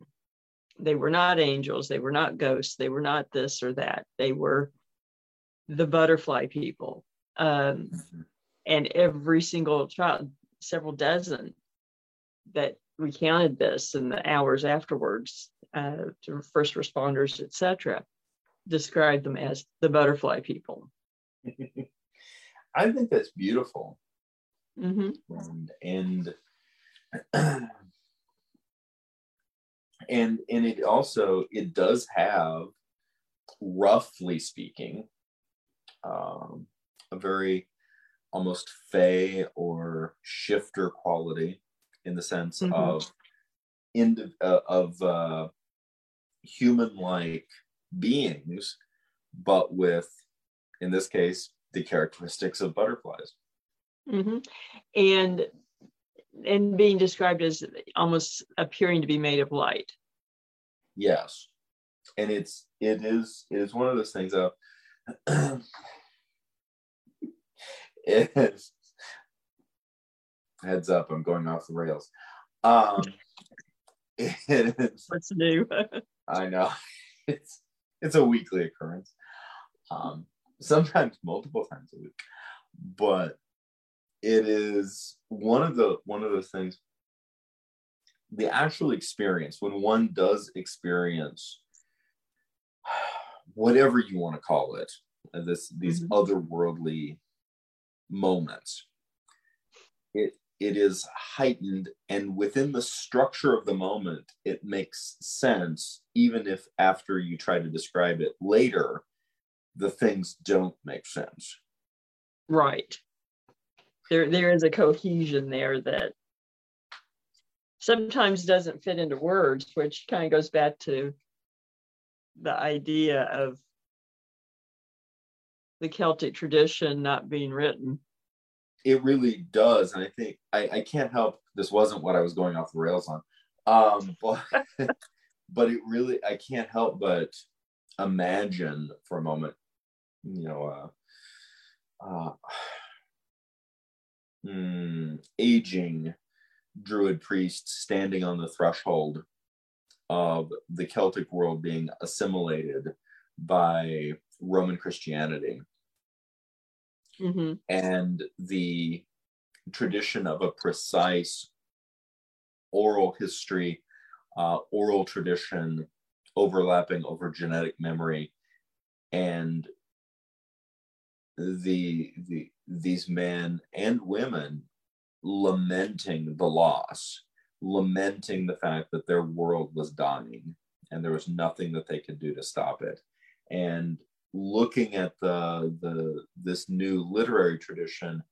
they were not angels, they were not ghosts, they were not this or that. They were the butterfly people. Um, mm-hmm and every single child, several dozen that recounted this in the hours afterwards uh, to first responders, etc., described them as the butterfly people. I think that's beautiful. Mm-hmm. And, and and and it also it does have roughly speaking um, a very almost fey or shifter quality in the sense mm-hmm. of in uh, of uh, human-like beings, but with, in this case, the characteristics of butterflies. Mm-hmm. And and being described as almost appearing to be made of light. Yes, and it's it is it is one of those things of is heads up, I'm going off the rails. Um, it is, What's new? I know it's it's a weekly occurrence. Um, sometimes multiple times a week, but it is one of the one of those things. The actual experience when one does experience whatever you want to call it, this these mm-hmm. otherworldly moments. It it is heightened and within the structure of the moment it makes sense even if after you try to describe it later the things don't make sense. Right. There there is a cohesion there that sometimes doesn't fit into words which kind of goes back to the idea of the celtic tradition not being written it really does and i think I, I can't help this wasn't what i was going off the rails on um but but it really i can't help but imagine for a moment you know uh uh mm, aging druid priests standing on the threshold of the celtic world being assimilated by roman christianity mm-hmm. and the tradition of a precise oral history, uh, oral tradition overlapping over genetic memory, and the, the these men and women lamenting the loss, lamenting the fact that their world was dying and there was nothing that they could do to stop it. And looking at the the this new literary tradition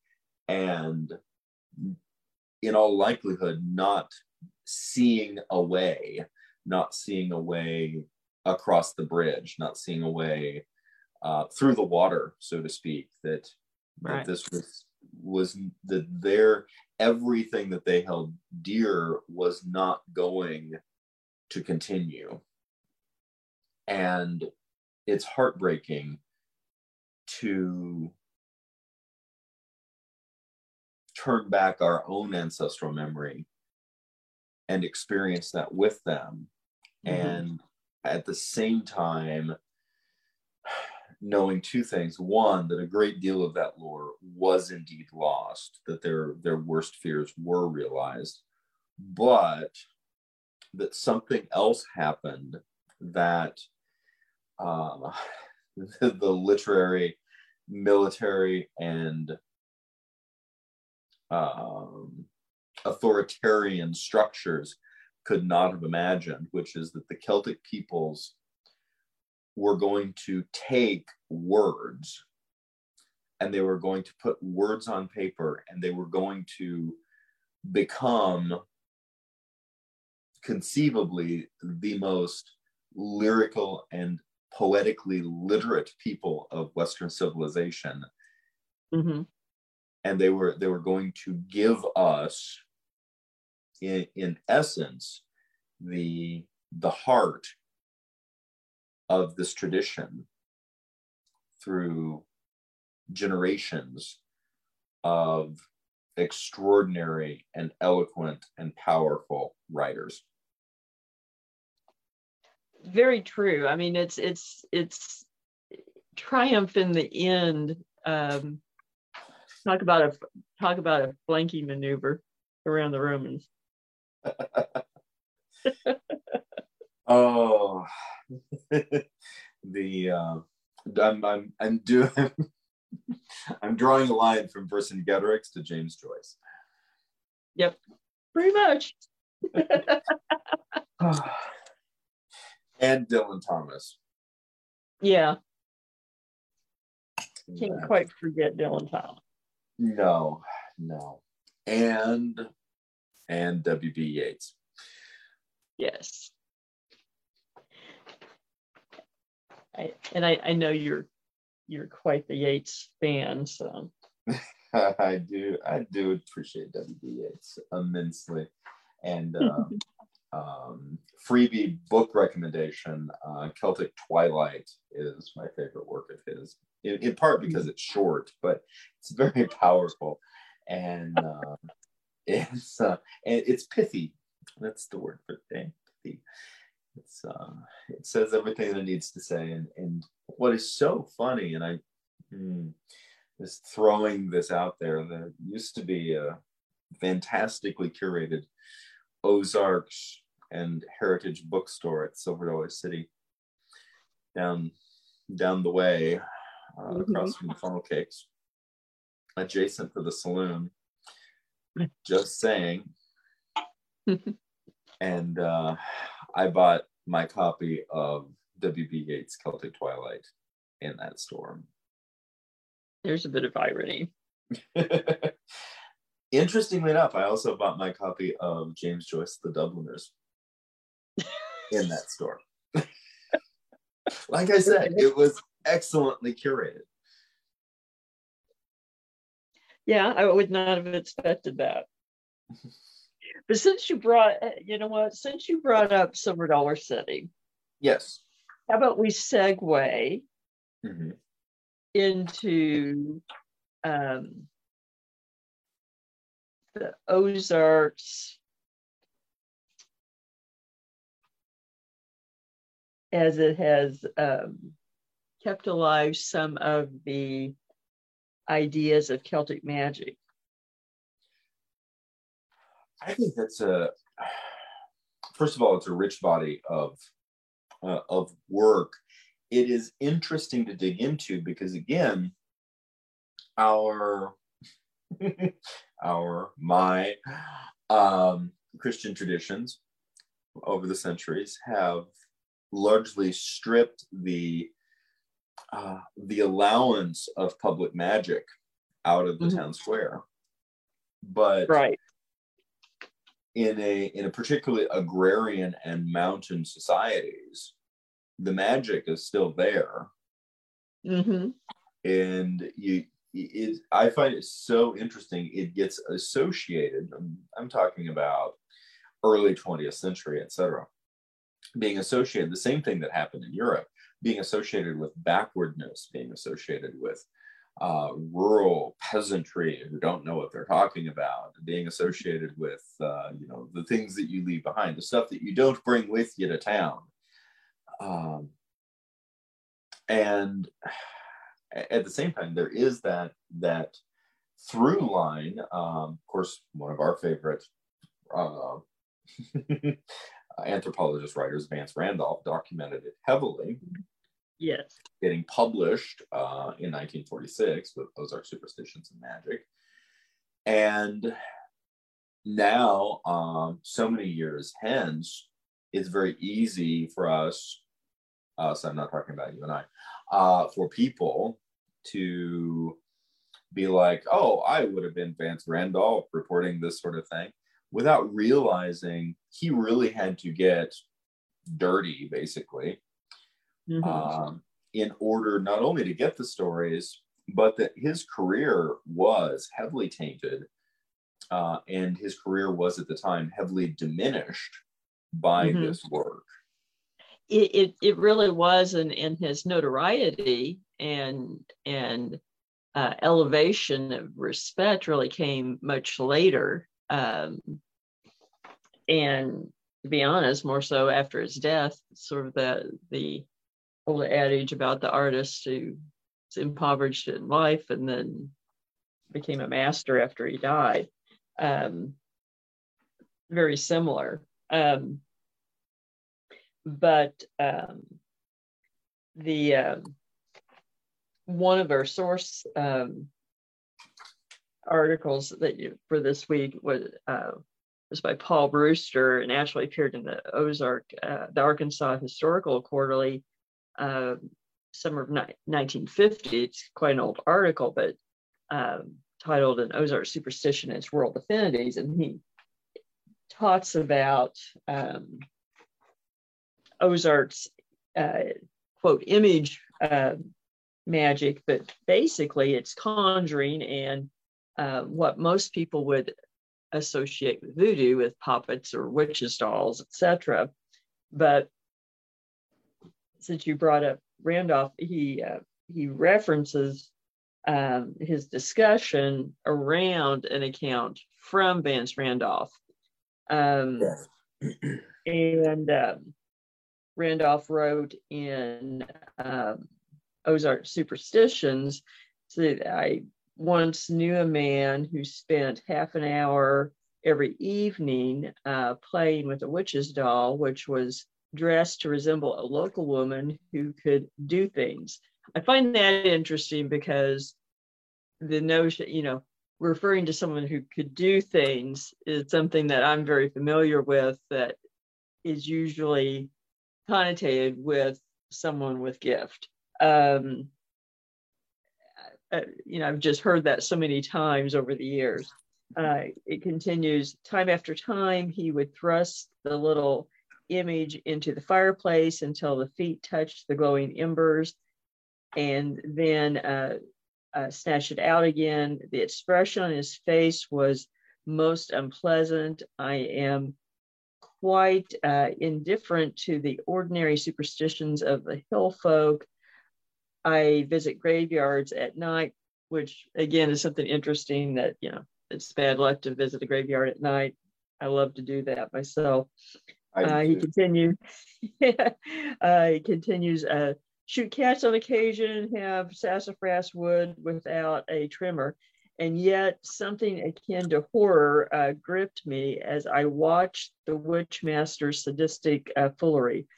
and in all likelihood not seeing a way not seeing a way across the bridge not seeing a way uh, through the water so to speak that, right. that this was was that their everything that they held dear was not going to continue and it's heartbreaking to turn back our own ancestral memory and experience that with them mm-hmm. and at the same time knowing two things one that a great deal of that lore was indeed lost that their their worst fears were realized but that something else happened that uh, the, the, literary, military, and um, authoritarian structures could not have imagined, which is that the Celtic peoples were going to take words and they were going to put words on paper and they were going to become conceivably the most lyrical and poetically literate people of Western civilization. Mm-hmm. And they were they were going to give us, in, in essence, the the heart of this tradition through generations of extraordinary and eloquent and powerful writers very true. I mean, it's it's it's triumph in the end. Um, talk about a talk about a flanking maneuver around the Romans. oh, the uh, I'm I'm I'm doing I'm drawing a line from Vercingetorix to James Joyce. Yep, pretty much and Dylan Thomas. Yeah. Can't quite forget Dylan Thomas. No, no. And and WB Yeats. Yes. I, and I, I know you're you're quite the Yeats fan, so I do I do appreciate WB Yeats immensely. And um, um, freebie book recommendation uh, celtic twilight is my favorite work of his in, in, part because it's short but it's very powerful. And uh, it's uh, and it's pithy. That's the word for the pithy. It's uh, it says everything that it needs to say. And and what is so funny and i mm, is throwing this out there there used to be a fantastically curated Ozarks and Heritage Bookstore at Silver Dollar City, down down the way, uh, mm-hmm. across from the funnel cakes, adjacent to the saloon. Just saying. and uh, I bought my copy of W.B. Yeats' Celtic Twilight in that store. There's a bit of irony. Interestingly enough, I also bought my copy of James Joyce, The Dubliners, in that store. like I said, it was excellently curated. Yeah, I would not have expected that. but since you brought, you know what, since you brought up Silver Dollar City, yes, how about we segue mm-hmm. into um, the Ozarks as it has um, kept alive some of the ideas of Celtic magic? I think that's a first of all, it's a rich body of uh, of work. It is interesting to dig into because again, our our my um, Christian traditions over the centuries have largely stripped the uh, the allowance of public magic out of the mm-hmm. town square but right in a in a particularly agrarian and mountain societies the magic is still there mm-hmm. and you it, I find it so interesting. It gets associated. I'm, I'm talking about early 20th century, etc. Being associated, the same thing that happened in Europe, being associated with backwardness, being associated with uh, rural peasantry who don't know what they're talking about, being associated with uh, you know the things that you leave behind, the stuff that you don't bring with you to town. Um, and at the same time, there is that that through line. Um, of course, one of our favorite uh, anthropologist writers, Vance Randolph, documented it heavily. Yes. Getting published uh, in 1946 with Ozark Superstitions and Magic. And now, um, so many years hence, it's very easy for us, so I'm not talking about you and I, uh, for people to be like, oh, I would have been Vance Randolph reporting this sort of thing without realizing he really had to get dirty, basically, mm-hmm. um, in order not only to get the stories, but that his career was heavily tainted. Uh, and his career was at the time heavily diminished by mm-hmm. this work it, it, it really was in, in his notoriety and and uh, elevation of respect really came much later um, and to be honest more so after his death sort of the the old adage about the artist who impoverished in life and then became a master after he died um, very similar um, but um, the um, one of our source um, articles that you for this week was uh, was by Paul Brewster and actually appeared in the Ozark, uh, the Arkansas Historical Quarterly, uh, summer of ni- 1950. It's quite an old article, but um, titled "An Ozark Superstition and Its World Affinities," and he talks about um, Ozark's uh, quote image uh, magic, but basically it's conjuring and uh, what most people would associate with voodoo with puppets or witches dolls, etc. But since you brought up Randolph, he uh, he references um, his discussion around an account from Vance Randolph. Um, and um, Randolph wrote in um, Ozark Superstitions that I once knew a man who spent half an hour every evening uh, playing with a witch's doll, which was dressed to resemble a local woman who could do things. I find that interesting because the notion, you know, referring to someone who could do things is something that I'm very familiar with that is usually connotated with someone with gift. Um, uh, you know, I've just heard that so many times over the years. Uh, it continues time after time. He would thrust the little image into the fireplace until the feet touched the glowing embers and then uh, uh, snatch it out again. The expression on his face was most unpleasant. I am quite uh, indifferent to the ordinary superstitions of the hill folk. I visit graveyards at night, which again is something interesting that, you know, it's bad luck to visit a graveyard at night. I love to do that myself. Uh, he continues. uh, he continues. Uh, shoot cats on occasion. Have sassafras wood without a trimmer, and yet something akin to horror uh, gripped me as I watched the witchmaster's sadistic uh, foolery.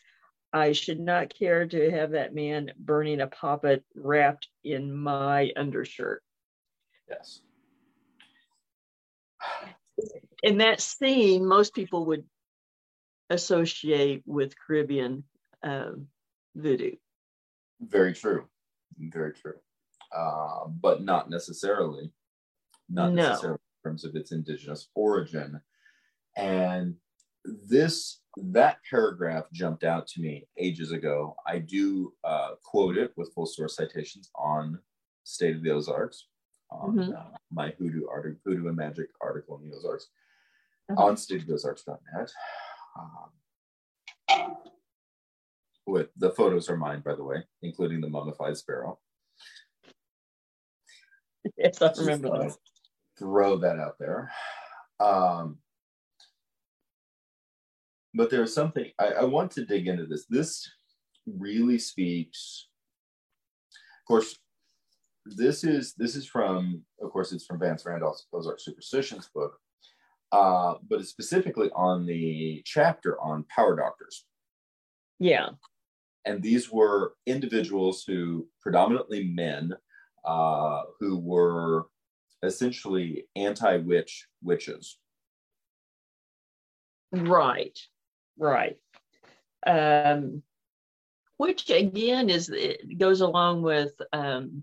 I should not care to have that man burning a poppet wrapped in my undershirt. Yes. In that scene, most people would associate with Caribbean um, voodoo. Very true. Very true. Uh, but not necessarily. Not no. necessarily in terms of its indigenous origin. And this that paragraph jumped out to me ages ago. I do uh, quote it with full source citations on State of the Ozarks, on mm-hmm. uh, my Hoodoo, art, Hoodoo and Magic article in the Ozarks, uh-huh. on stateoftheozarks.net. Um, with the photos are mine, by the way, including the mummified sparrow. Yes, I remember that. Throw that out there. Um, but there's something I, I want to dig into this. This really speaks. Of course, this is this is from, of course, it's from Vance Randolph's Ozark Superstitions book, uh, but it's specifically on the chapter on power doctors. Yeah. And these were individuals who, predominantly men, uh, who were essentially anti witch witches. Right, right. Um, which again is it goes along with um,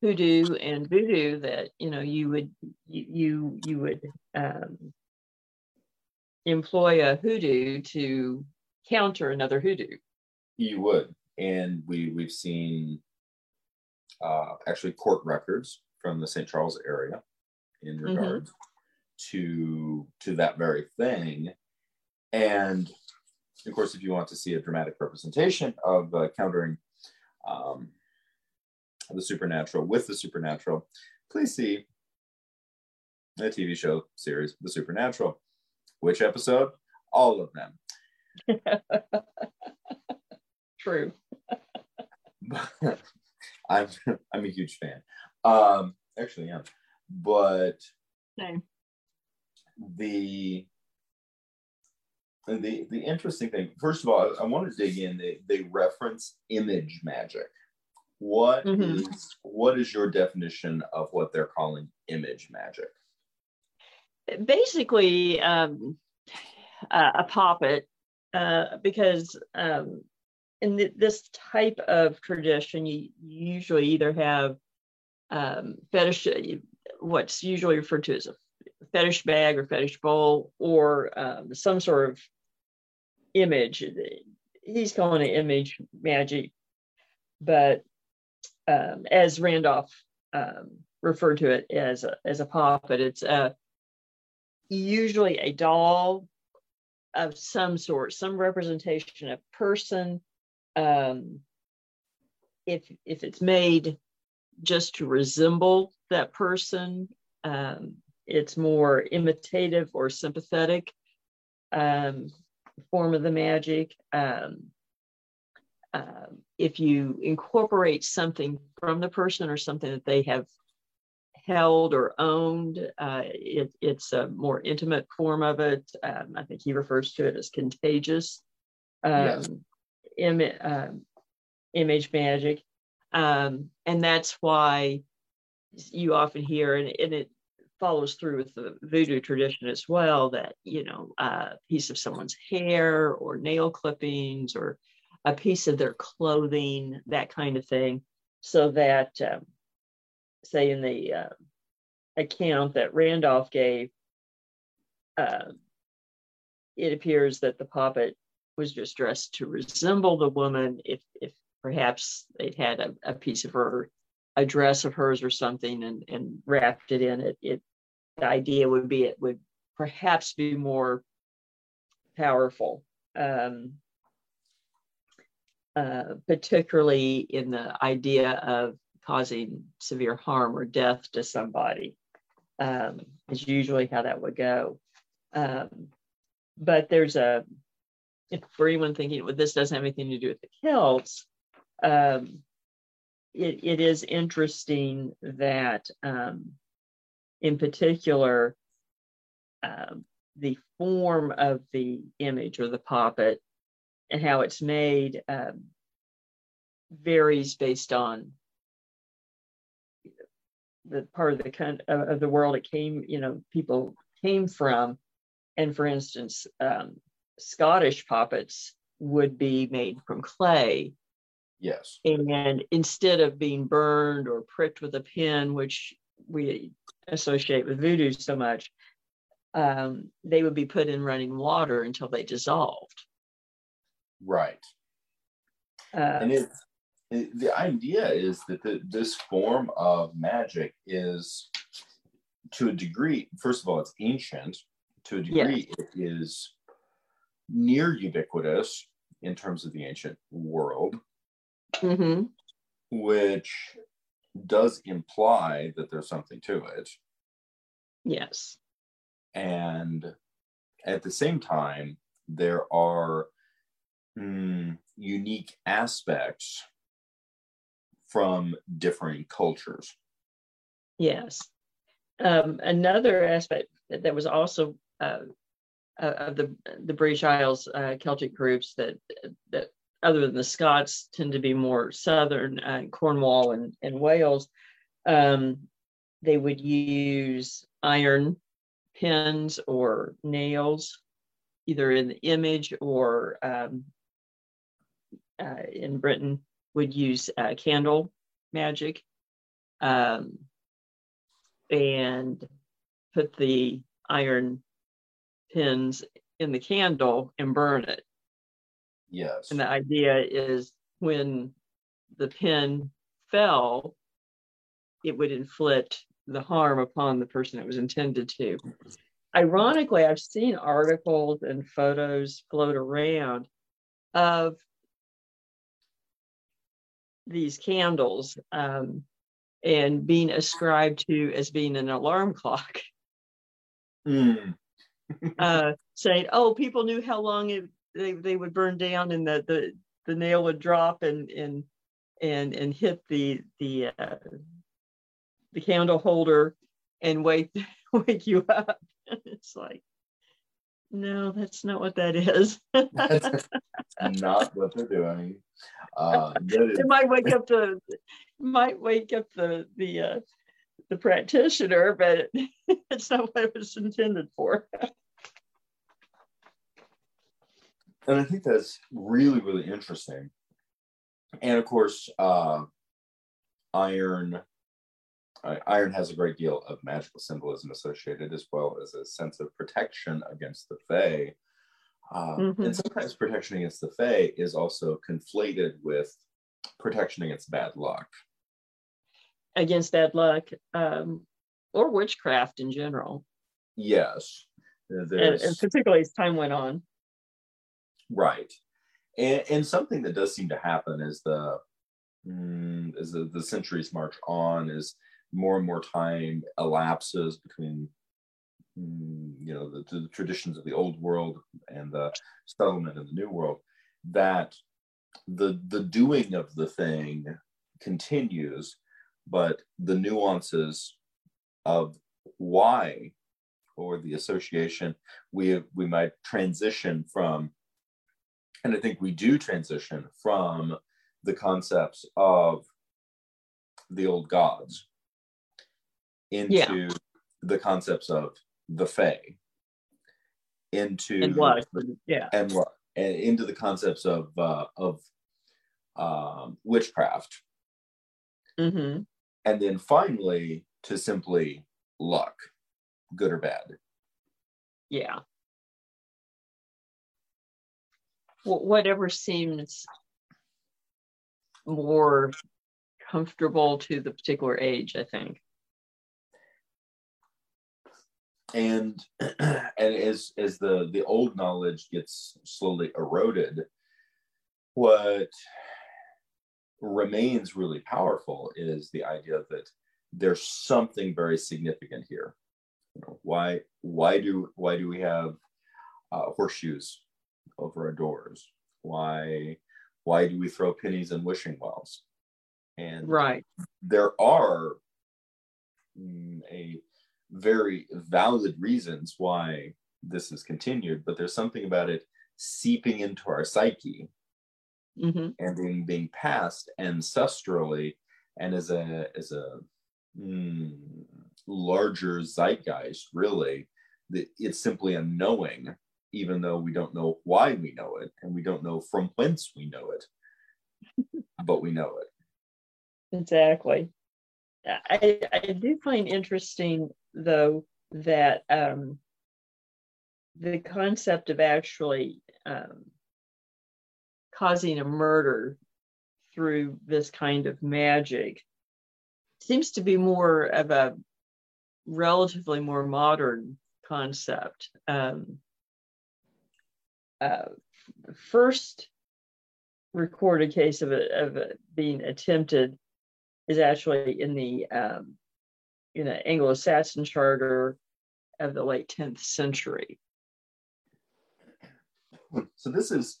hoodoo and voodoo that you know you would you you would um, employ a hoodoo to counter another hoodoo. You would, and we we've seen uh, actually court records from the St. Charles area in mm-hmm. regards mm-hmm. to to that very thing, and of course, if you want to see a dramatic representation of uh, countering um, the supernatural with the supernatural, please see the TV show series, The Supernatural. Which episode? All of them. True. I'm I'm a huge fan. Um, actually, yeah, but Same. the the the interesting thing. First of all, I, I want to dig in. They they reference image magic. What mm-hmm. is what is your definition of what they're calling image magic? Basically, um, uh, a poppet, uh, because um, in this type of tradition, you, usually either have um, fetish, what's usually referred to as a fetish bag or fetish bowl, or um, some sort of image. He's calling it image magic, but um, as Randolph um, referred to it as a, as a puppet, it's uh, usually a doll of some sort, some representation of person. Um, if if it's made just to resemble that person, um, it's more imitative or sympathetic um, form of the magic. Um, if you incorporate something from the person or something that they have held or owned, uh, it, it's a more intimate form of it. Um, I think he refers to it as contagious um, yes. Im- um, image magic. Um, and that's why you often hear, and, and it follows through with the voodoo tradition as well, that, you know, a piece of someone's hair or nail clippings or a piece of their clothing, that kind of thing, so that, um, say, in the uh, account that Randolph gave, uh, it appears that the puppet was just dressed to resemble the woman if, if perhaps they'd had a, a piece of her a dress of hers or something and, and wrapped it in it, it the idea would be it would perhaps be more powerful um, uh, particularly in the idea of causing severe harm or death to somebody um, is usually how that would go. Um, but there's a if for anyone thinking well this doesn't have anything to do with the celts um, it, it is interesting that, um, in particular, um, the form of the image or the puppet and how it's made um, varies based on the part of the kind of the world it came, you know, people came from. And for instance, um, Scottish puppets would be made from clay Yes. And instead of being burned or pricked with a pin, which we associate with voodoo so much, um, they would be put in running water until they dissolved. Right. Uh, and it, it, the idea is that the, this form of magic is, to a degree, first of all, it's ancient. To a degree, yes. it is near ubiquitous in terms of the ancient world mm-hmm. which does imply that there's something to it. Yes. And at the same time, there are mm, unique aspects from differing cultures. Yes. Um, another aspect that was also uh, uh of the the British Isles uh, Celtic groups that that other than the Scots, tend to be more southern, uh, Cornwall and, and Wales. Um, they would use iron pins or nails, either in the image or um, uh, in Britain, would use uh, candle magic um, and put the iron pins in the candle and burn it. Yes. And the idea is when the pin fell, it would inflict the harm upon the person it was intended to. Ironically, I've seen articles and photos float around of these candles um, and being ascribed to as being an alarm clock. Mm. Uh, saying, oh, people knew how long it they, they would burn down and the, the, the nail would drop and, and, and, and hit the, the, uh, the candle holder and wake, wake you up. it's like, no, that's not what that is. that's not what they're doing. Uh, it might wake up the might wake up the the uh, the practitioner, but it's not what it was intended for. and I think that's really, really interesting. And of course, uh, iron. Uh, iron has a great deal of magical symbolism associated, as well as a sense of protection against the Fae. Uh, mm-hmm. And sometimes protection against the Fae is also conflated with protection against bad luck. Against bad luck, um, or witchcraft in general. Yes. And, and, particularly as time went on. Right. And, and something that does seem to happen as the mm, as the, the centuries march on is more and more time elapses between mm, you know the, the, traditions of the old world and the settlement of the new world that the the doing of the thing continues but the nuances of why or the association we we might transition from and I think we do transition from the concepts of the old gods into yeah. the concepts of the Fae, into and what, yeah, and what, and into the concepts of uh, of um, witchcraft, mm-hmm. And then finally to simply luck, good or bad. Yeah. whatever seems more comfortable to the particular age, I think. And and as as the the old knowledge gets slowly eroded, what remains really powerful is the idea that there's something very significant here. You know, why why do why do we have uh, horseshoes over our doors? Why why do we throw pennies in wishing wells? And right, there are mm, a very valid reasons why this is continued, but there's something about it seeping into our psyche mm-hmm. and then being passed ancestrally and as a as a mm, larger zeitgeist, really, that it's simply a knowing even though we don't know why we know it and we don't know from whence we know it, but we know it. Exactly. I, I do find interesting, though, that um, the concept of actually um, causing a murder through this kind of magic seems to be more of a relatively more modern concept. Um, uh, first recorded case of it, of being attempted is actually in the um, in the Anglo-Saxon charter of the late 10th century. So this is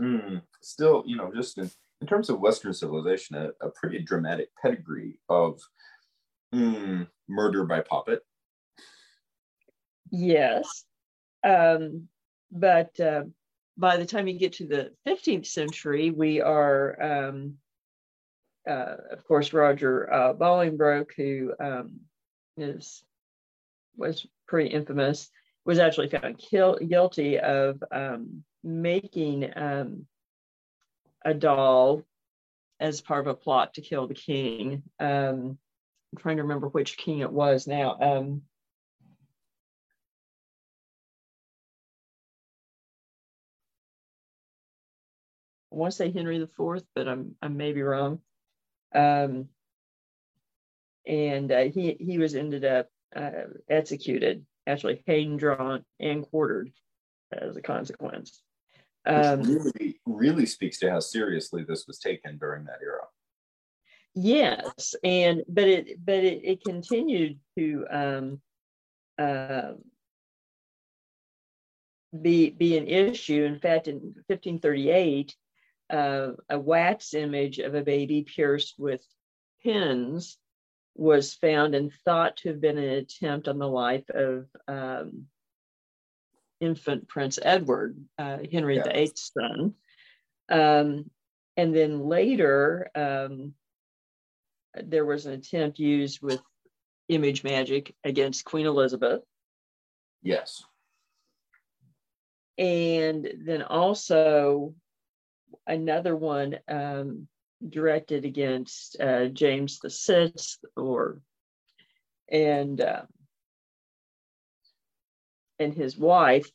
mm, still, you know, just in, in terms of Western civilization, a, a pretty dramatic pedigree of mm, murder by puppet. Yes. Um, but uh, by the time you get to the 15th century, we are, um, uh, of course, Roger uh, Bolingbroke, who um, is was pretty infamous, was actually found kill, guilty of um, making um, a doll as part of a plot to kill the king. Um, I'm trying to remember which king it was now. Um, I want to say Henry IV, but I'm I may be wrong. Um, and uh, he he was ended up uh, executed, actually hanged, drawn, and quartered as a consequence. Um, really really speaks to how seriously this was taken during that era. Yes, and but it but it, it continued to um, uh, be be an issue. In fact, in 1538, uh, a wax image of a baby pierced with pins was found and thought to have been an attempt on the life of um, infant Prince Edward, uh, Henry yes. VIII's son. Um, and then later, um, there was an attempt used with image magic against Queen Elizabeth. Yes. And then also another one um, directed against uh, James the Sixth, or and uh, and his wife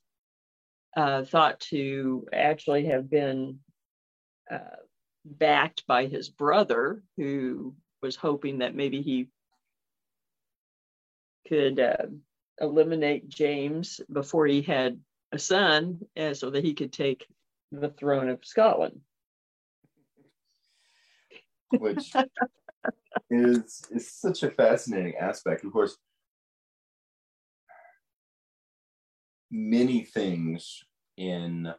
uh, thought to actually have been uh, backed by his brother, who was hoping that maybe he could uh, eliminate James before he had a son, uh, so that he could take the throne of Scotland. Which is is such a fascinating aspect. Of course, many things in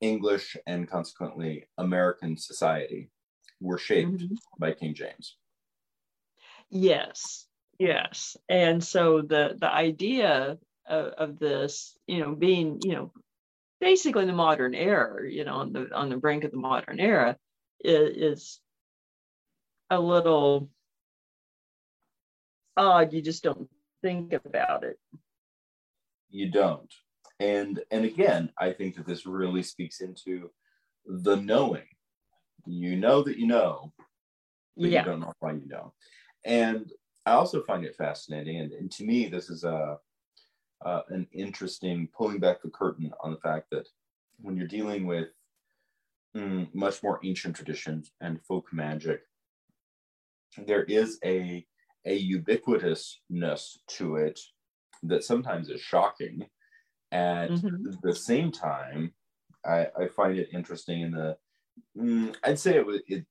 English and consequently American society were shaped mm-hmm. by King James. Yes, yes. And so the the idea of, of this, you know, being, you know, basically the modern era, you know, on the on the brink of the modern era, is, is a little odd. You just don't think about it. You don't. And and again, I think that this really speaks into the knowing. You know that you know, but yeah. you don't know why you know. And I also find it fascinating, and, and to me, this is a uh, an interesting pulling back the curtain on the fact that when you're dealing with mm, much more ancient traditions and folk magic, there is a a ubiquitousness to it that sometimes is shocking. At mm-hmm. the same time, I, I, find it interesting in the mm, I'd say it was it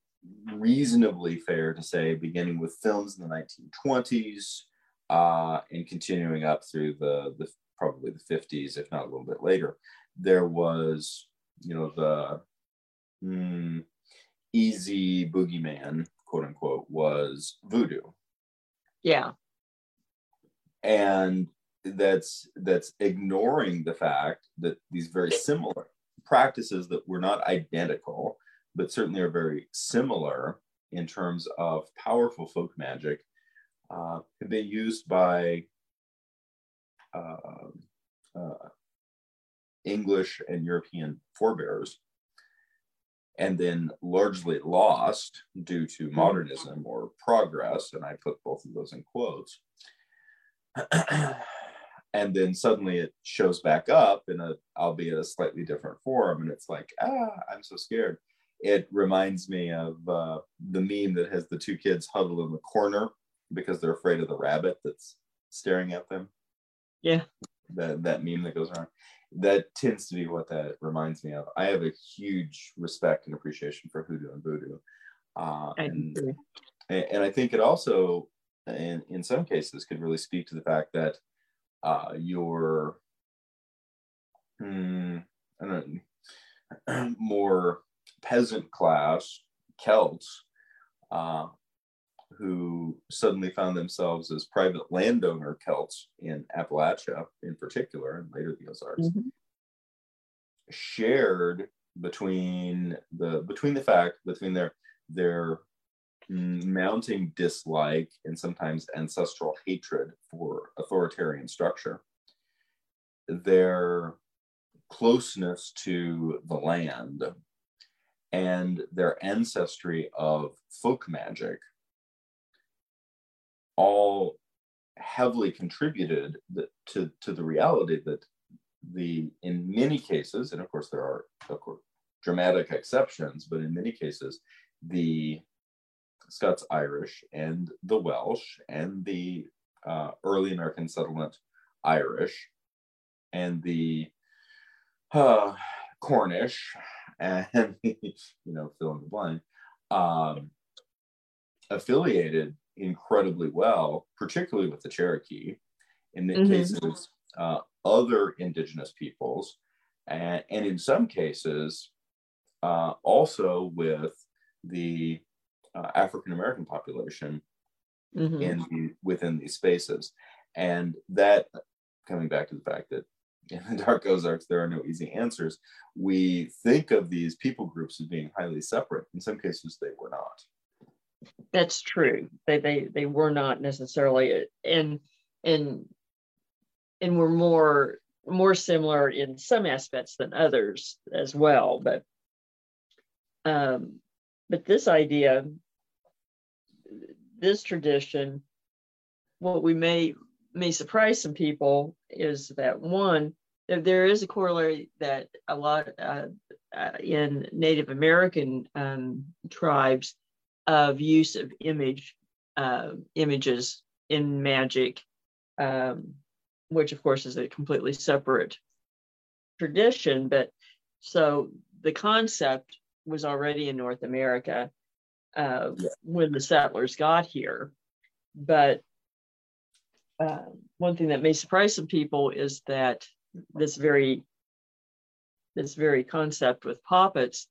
reasonably fair to say beginning with films in the 1920s uh, and continuing up through the, the probably the 50s, if not a little bit later, there was, you know, the mm, easy boogeyman, quote unquote, was voodoo. Yeah. And that's that's ignoring the fact that these very similar practices that were not identical, but certainly are very similar in terms of powerful folk magic uh, have been used by uh, uh, English and European forebears, and then largely lost due to modernism or progress. And I put both of those in quotes. and then suddenly it shows back up in a, albeit a slightly different form, and it's like, ah, I'm so scared. It reminds me of uh, the meme that has the two kids huddled in the corner because they're afraid of the rabbit that's staring at them. Yeah. That that meme that goes around. That tends to be what that reminds me of. I have a huge respect and appreciation for hoodoo and voodoo. Uh, and, and I think it also, in, in some cases, could really speak to the fact that uh, your hmm, I don't know, more peasant class Celts uh, who suddenly found themselves as private landowner Celts in Appalachia, in particular, and later the Ozarks, mm-hmm. shared between the between the fact between their their mounting dislike and sometimes ancestral hatred for authoritarian structure, their closeness to the land, and their ancestry of folk magic all heavily contributed to, to the reality that the in many cases, and of course there are of course, dramatic exceptions, but in many cases, the Scots Irish and the Welsh and the uh, early American settlement Irish and the uh, Cornish and you know fill in the blank um, affiliated incredibly well, particularly with the Cherokee. In many mm-hmm. cases, uh, other indigenous peoples, and, and in some cases, uh, also with the uh, African American population mm-hmm. in the, within these spaces. And that, coming back to the fact that in the Dark Ozarks, there are no easy answers. We think of these people groups as being highly separate. In some cases, they were not that's true. They they they were not necessarily and and and were more more similar in some aspects than others as well. But um, but this idea, this tradition, what we may may surprise some people is that one, there is a corollary that a lot uh, uh, in Native American um, tribes of use of image uh, images in magic, um, which of course is a completely separate tradition. But so the concept was already in North America uh, yeah. when the settlers got here. But uh, one thing that may surprise some people is that this very this very concept with poppets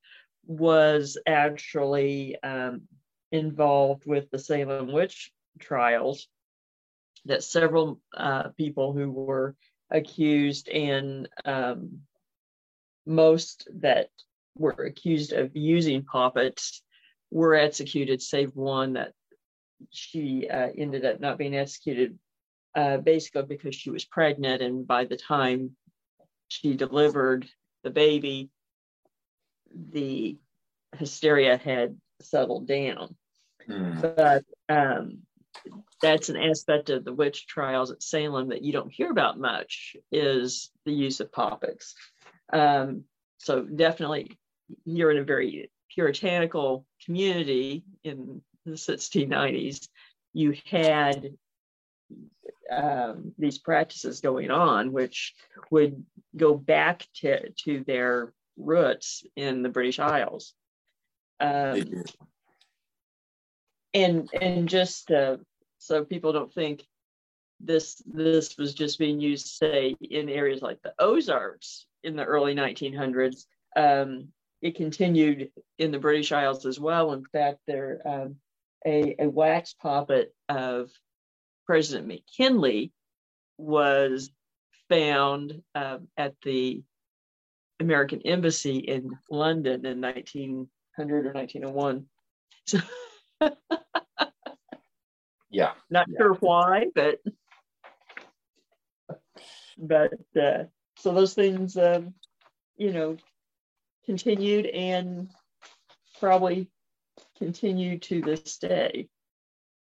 was actually um, involved with the Salem witch trials that several uh, people who were accused and um, most that were accused of using poppets were executed, save one that she uh, ended up not being executed uh, basically because she was pregnant. And by the time she delivered the baby, the hysteria had settled down. Mm. But um, that's an aspect of the witch trials at Salem that you don't hear about much is the use of poppets. Um, so definitely you're in a very puritanical community in the 1690s. You had um, these practices going on, which would go back to, to their roots in the British Isles. Um, and and just uh, so people don't think this this was just being used, say, in areas like the Ozarks in the early 1900s. Um, it continued in the British Isles as well. In fact, there um, a, a wax puppet of President McKinley was found uh, at the American Embassy in London in 1900 or 1901. So yeah, not yeah. sure why, but but uh, so those things, um, you know, continued and probably continue to this day.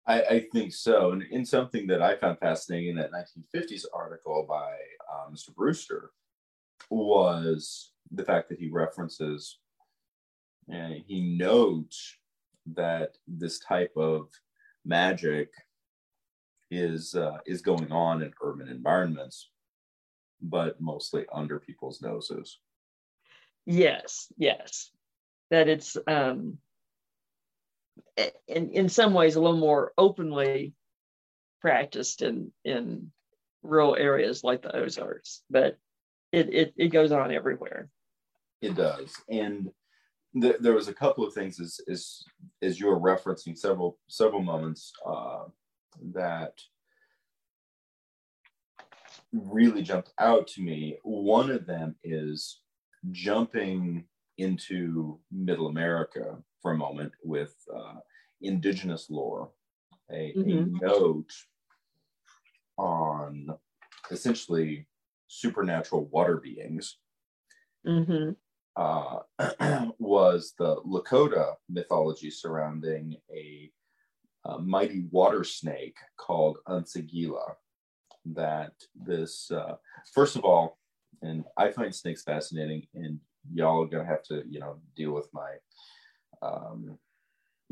I, I, think so. And in something that I found fascinating in that 1950s article by uh, Mr. Brewster was the fact that he references and he notes that this type of magic is uh, is going on in urban environments, but mostly under people's noses. Yes, yes, that it's um, in in some ways a little more openly practiced in in rural areas like the Ozarks, but it it, it goes on everywhere. It does, and th- there was a couple of things as as as you were referencing several several moments uh, that really jumped out to me. One of them is jumping into Middle America for a moment with uh, indigenous lore, a, mm-hmm. a note on essentially supernatural water beings. Mm-hmm. Uh, was the Lakota mythology surrounding a, a, mighty water snake called Unsagila. That this, uh, first of all, and I find snakes fascinating, and y'all are gonna have to, you know, deal with my um,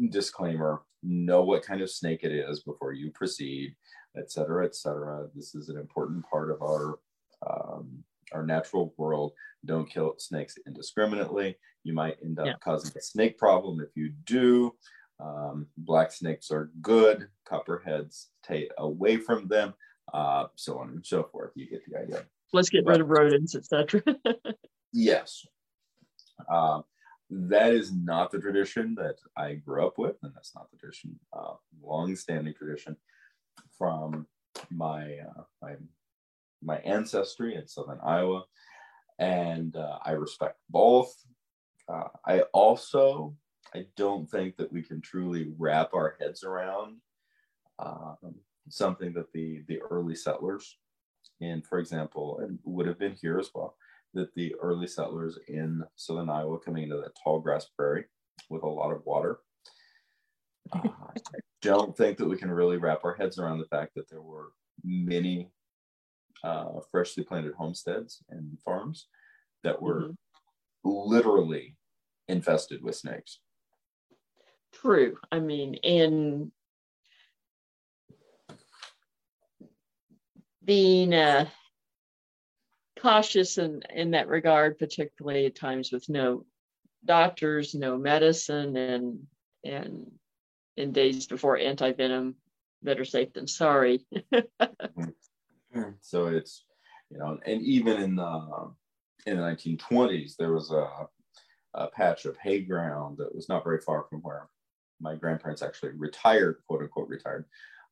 disclaimer. Know what kind of snake it is before you proceed, et cetera, et cetera. This is an important part of our um, our natural world. Don't kill snakes indiscriminately. You might end up yeah. causing a snake problem if you do. Um, black snakes are good. Copperheads, stay away from them. Uh, so on and so forth. You get the idea. Let's get rid of rodents, etc. yes. Uh, that is not the tradition that I grew up with, and that's not the tradition, uh, long-standing tradition from my uh, my my ancestry in southern Iowa, and uh, I respect both. Uh, I also I don't think that we can truly wrap our heads around um, something that the the early settlers, in for example, and would have been here as well, that the early settlers in southern Iowa coming into that tall grass prairie with a lot of water. Uh, I don't think that we can really wrap our heads around the fact that there were many uh, freshly planted homesteads and farms that were mm-hmm. literally infested with snakes. True. I mean, and being uh, cautious in, in that regard, particularly at times with no doctors, no medicine, and and in days before anti-venom, better safe than sorry. so it's you know, and even in the in the 1920s, there was a, a patch of hay ground that was not very far from where my grandparents actually retired, quote unquote, retired.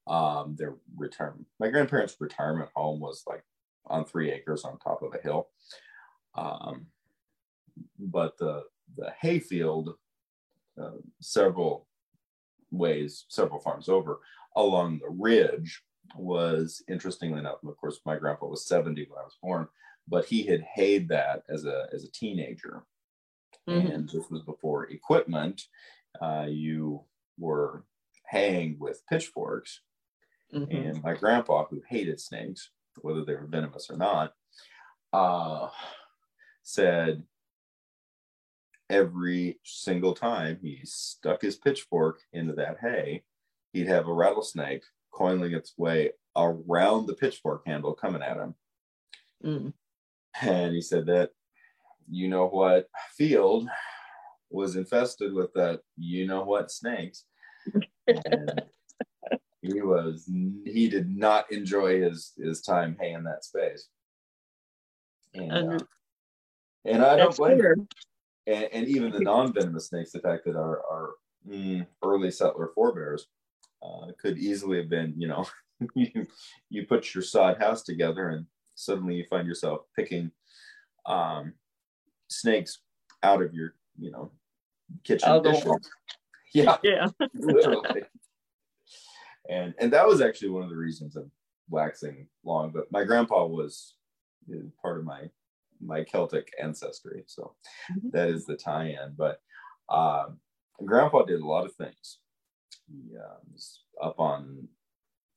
Um, their retirement, my grandparents' retirement home was like on three acres on top of a hill. Um, but the the hayfield, uh, several ways several farms over along the ridge was interestingly enough, of course, my grandpa was 70 when I was born, but he had hayed that as a as a teenager. Mm-hmm. And this was before equipment. Uh, you were haying with pitchforks. Mm-hmm. And my grandpa, who hated snakes, whether they were venomous or not, uh, said every single time he stuck his pitchfork into that hay, he'd have a rattlesnake coiling its way around the pitchfork handle coming at him. Mm. And he said that, you know what, field was infested with that, you know what, snakes. He was, he did not enjoy his his time haying that space. And, uh, and I don't blame him. And, and, even the non-venomous snakes, the fact that our, our mm, early settler forebears uh, could easily have been, you know, you, you put your sod house together and suddenly you find yourself picking um, snakes out of your, you know, kitchen dishes. Yeah, yeah, literally. And and that was actually one of the reasons of waxing long. But my grandpa was part of my my Celtic ancestry, so mm-hmm. that is the tie-in. But um, grandpa did a lot of things. He uh, was up on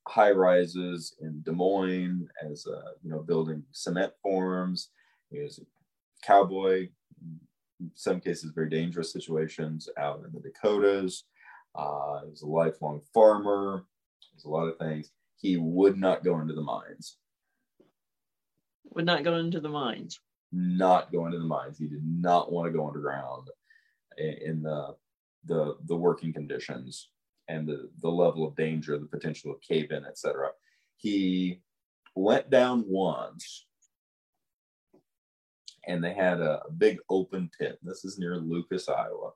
high rises in Des Moines as a, you know building cement forms. He was a cowboy, in some cases very dangerous situations out in the Dakotas. Uh, he was a lifelong farmer. A lot of things. He would not go into the mines. Would not go into the mines. Not go into the mines. He did not want to go underground in the the the working conditions and the, the level of danger, the potential of cave in, etc. He went down once and they had a, a, big open pit. This is near Lucas, Iowa,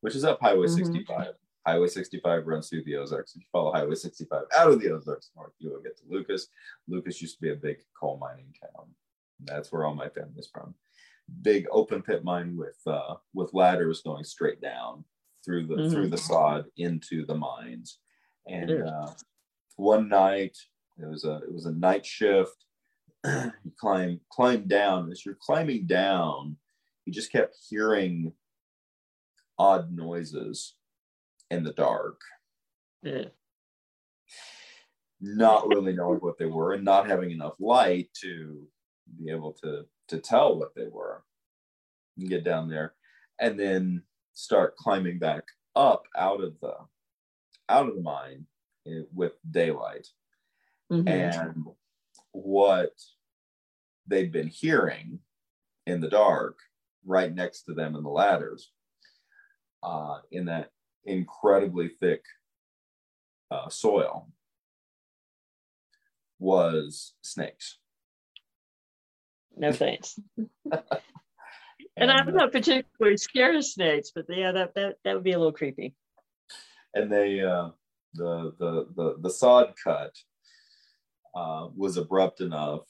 which is up Highway mm-hmm. 65. Highway 65 runs through the Ozarks. If you follow Highway 65 out of the Ozarks north, you will get to Lucas. Lucas used to be a big coal mining town. That's where all my family's from. Big open pit mine with uh, with ladders going straight down through the mm-hmm. through the sod into the mines. And uh, one night it was a it was a night shift. you climb climb down. As you're climbing down, you just kept hearing odd noises in the dark. Yeah. Not really knowing what they were and not having enough light to be able to to tell what they were. You get down there and then start climbing back up out of the out of the mine eh, with daylight mm-hmm. and what they'd been hearing in the dark right next to them in the ladders uh, in that incredibly thick uh, soil was snakes no thanks and, I'm not particularly scared of snakes, but yeah, that that that would be a little creepy. And they uh, the the the the sod cut uh, was abrupt enough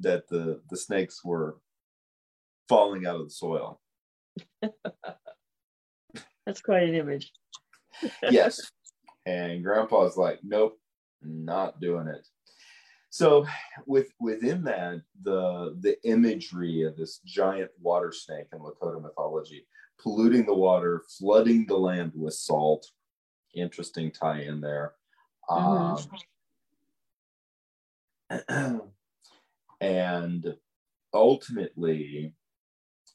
that the the snakes were falling out of the soil. That's quite an image. yes. And grandpa's like, nope, not doing it. So with within that, the the imagery of this giant water snake in Lakota mythology, polluting the water, flooding the land with salt. Interesting tie in there. Mm-hmm. Um, and ultimately,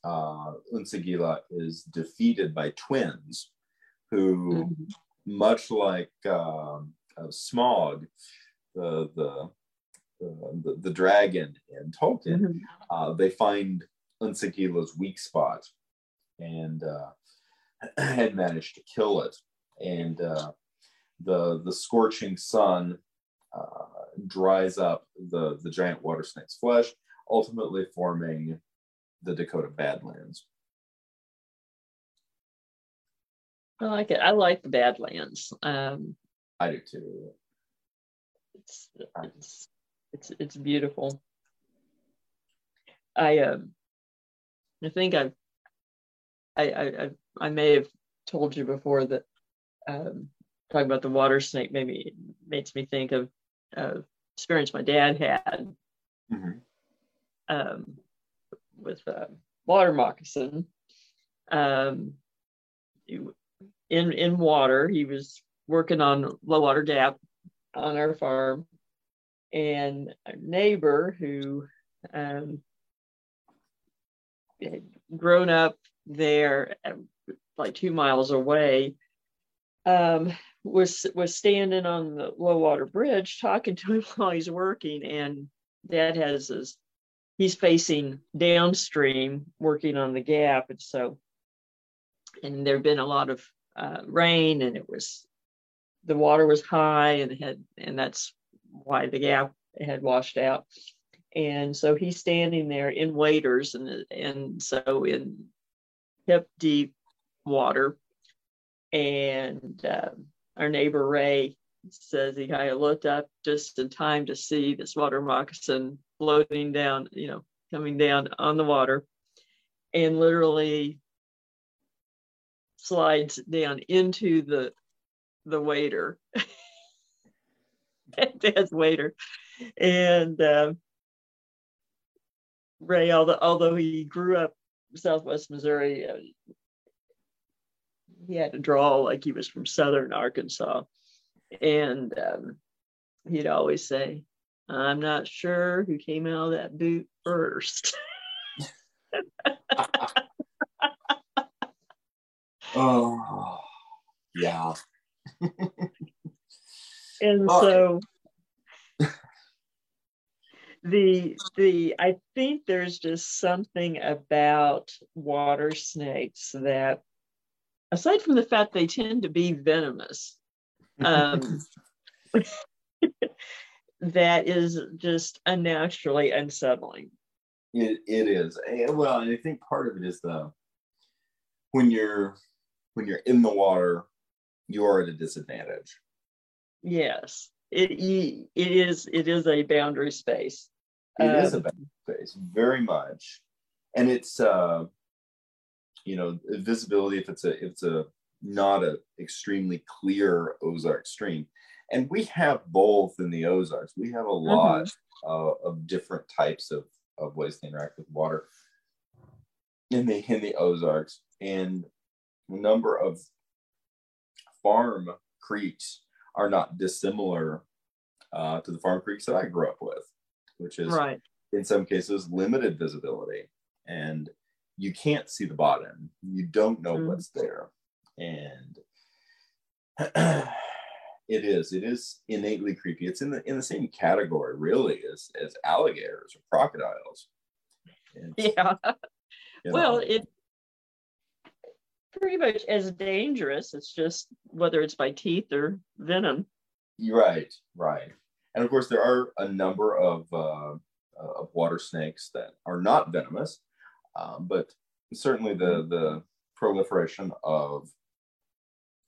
uh, Unsagila is defeated by twins who, mm-hmm. much like um, uh, Smaug, the, the the, the dragon in Tolkien, mm-hmm. uh, they find Unsagila's weak spot and uh, had managed to kill it. And uh, the the scorching sun uh, dries up the the giant water snake's flesh, ultimately forming the Dakota Badlands. I like it. I like the Badlands. Um, I do too. It's, it's it's it's beautiful. I um I think I've I I I may have told you before that um talking about the water snake maybe makes me think of uh, experience my dad had mm-hmm. um, with uh, water moccasin. Um, in in water, he was working on low water gap on our farm, and a neighbor who um, had grown up there, uh, like two miles away, um, was was standing on the low water bridge talking to him while he's working, and Dad has his he's facing downstream working on the gap, and so and there'd been a lot of uh, rain, and it was the water was high, and had and that's why the gap had washed out. And so he's standing there in waders and and so in hip deep water. And uh, our neighbor Ray says he kind of looked up just in time to see this water moccasin floating down, you know, coming down on the water and literally slides down into the the wader. Dad's wader and uh, ray although, although he grew up southwest missouri uh, he had to draw like he was from southern arkansas and um, he'd always say, I'm not sure who came out of that boot first. oh, yeah. and so the the I think there's just something about water snakes that aside from the fact they tend to be venomous um, that is just unnaturally unsettling. It, it is. Well, and I think part of it is the when you're when you're in the water, you are at a disadvantage. Yes, it it is it is a boundary space. It um, is a boundary space, very much, and it's uh, you know visibility if it's a if it's a not an extremely clear Ozark stream. And we have both in the Ozarks. We have a mm-hmm. lot mm-hmm. uh, of different types of, of ways to interact with water in the in the Ozarks. And a number of farm creeks are not dissimilar uh, to the farm creeks that I grew up with, which is right. in some cases limited visibility. And you can't see the bottom. You don't know mm-hmm. what's there and it is it is innately creepy. It's in the in the same category really as as alligators or crocodiles. Yeah. well know. it pretty much as dangerous it's just whether it's by teeth or venom. Right right. And of course there are a number of uh, of water snakes that are not venomous um, but certainly the the proliferation of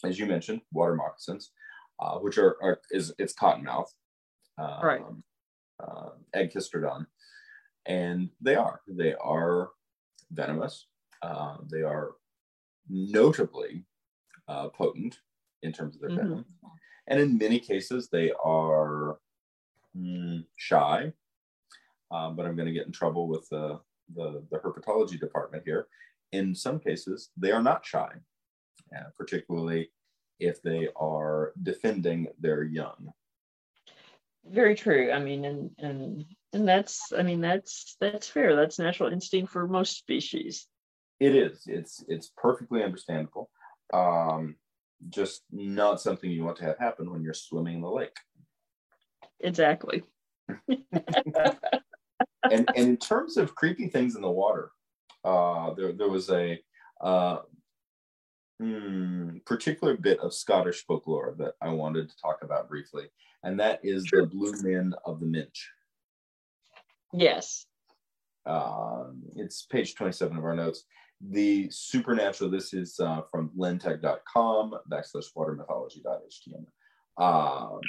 as you mentioned, water moccasins, uh, which are, are, is it's cottonmouth, um, right? Uh, Agkistrodon, and they are they are venomous. Uh, they are notably uh, potent in terms of their mm-hmm. venom, and in many cases they are mm, shy. Um, but I'm going to get in trouble with the, the the herpetology department here. In some cases, they are not shy uh, particularly if they are defending their young. Very true. I mean, and and and that's I mean that's that's fair. That's natural instinct for most species. It is. It's it's perfectly understandable. Um, just not something you want to have happen when you're swimming in the lake. Exactly. and and in terms of creepy things in the water, uh, there there was a uh, hmm, particular bit of Scottish folklore that I wanted to talk about briefly, and that is sure. the Blue Men of the Minch. Yes. Um, it's page 27 of our notes. The supernatural, this is uh, from lentech.com backslash watermythology.html. Um,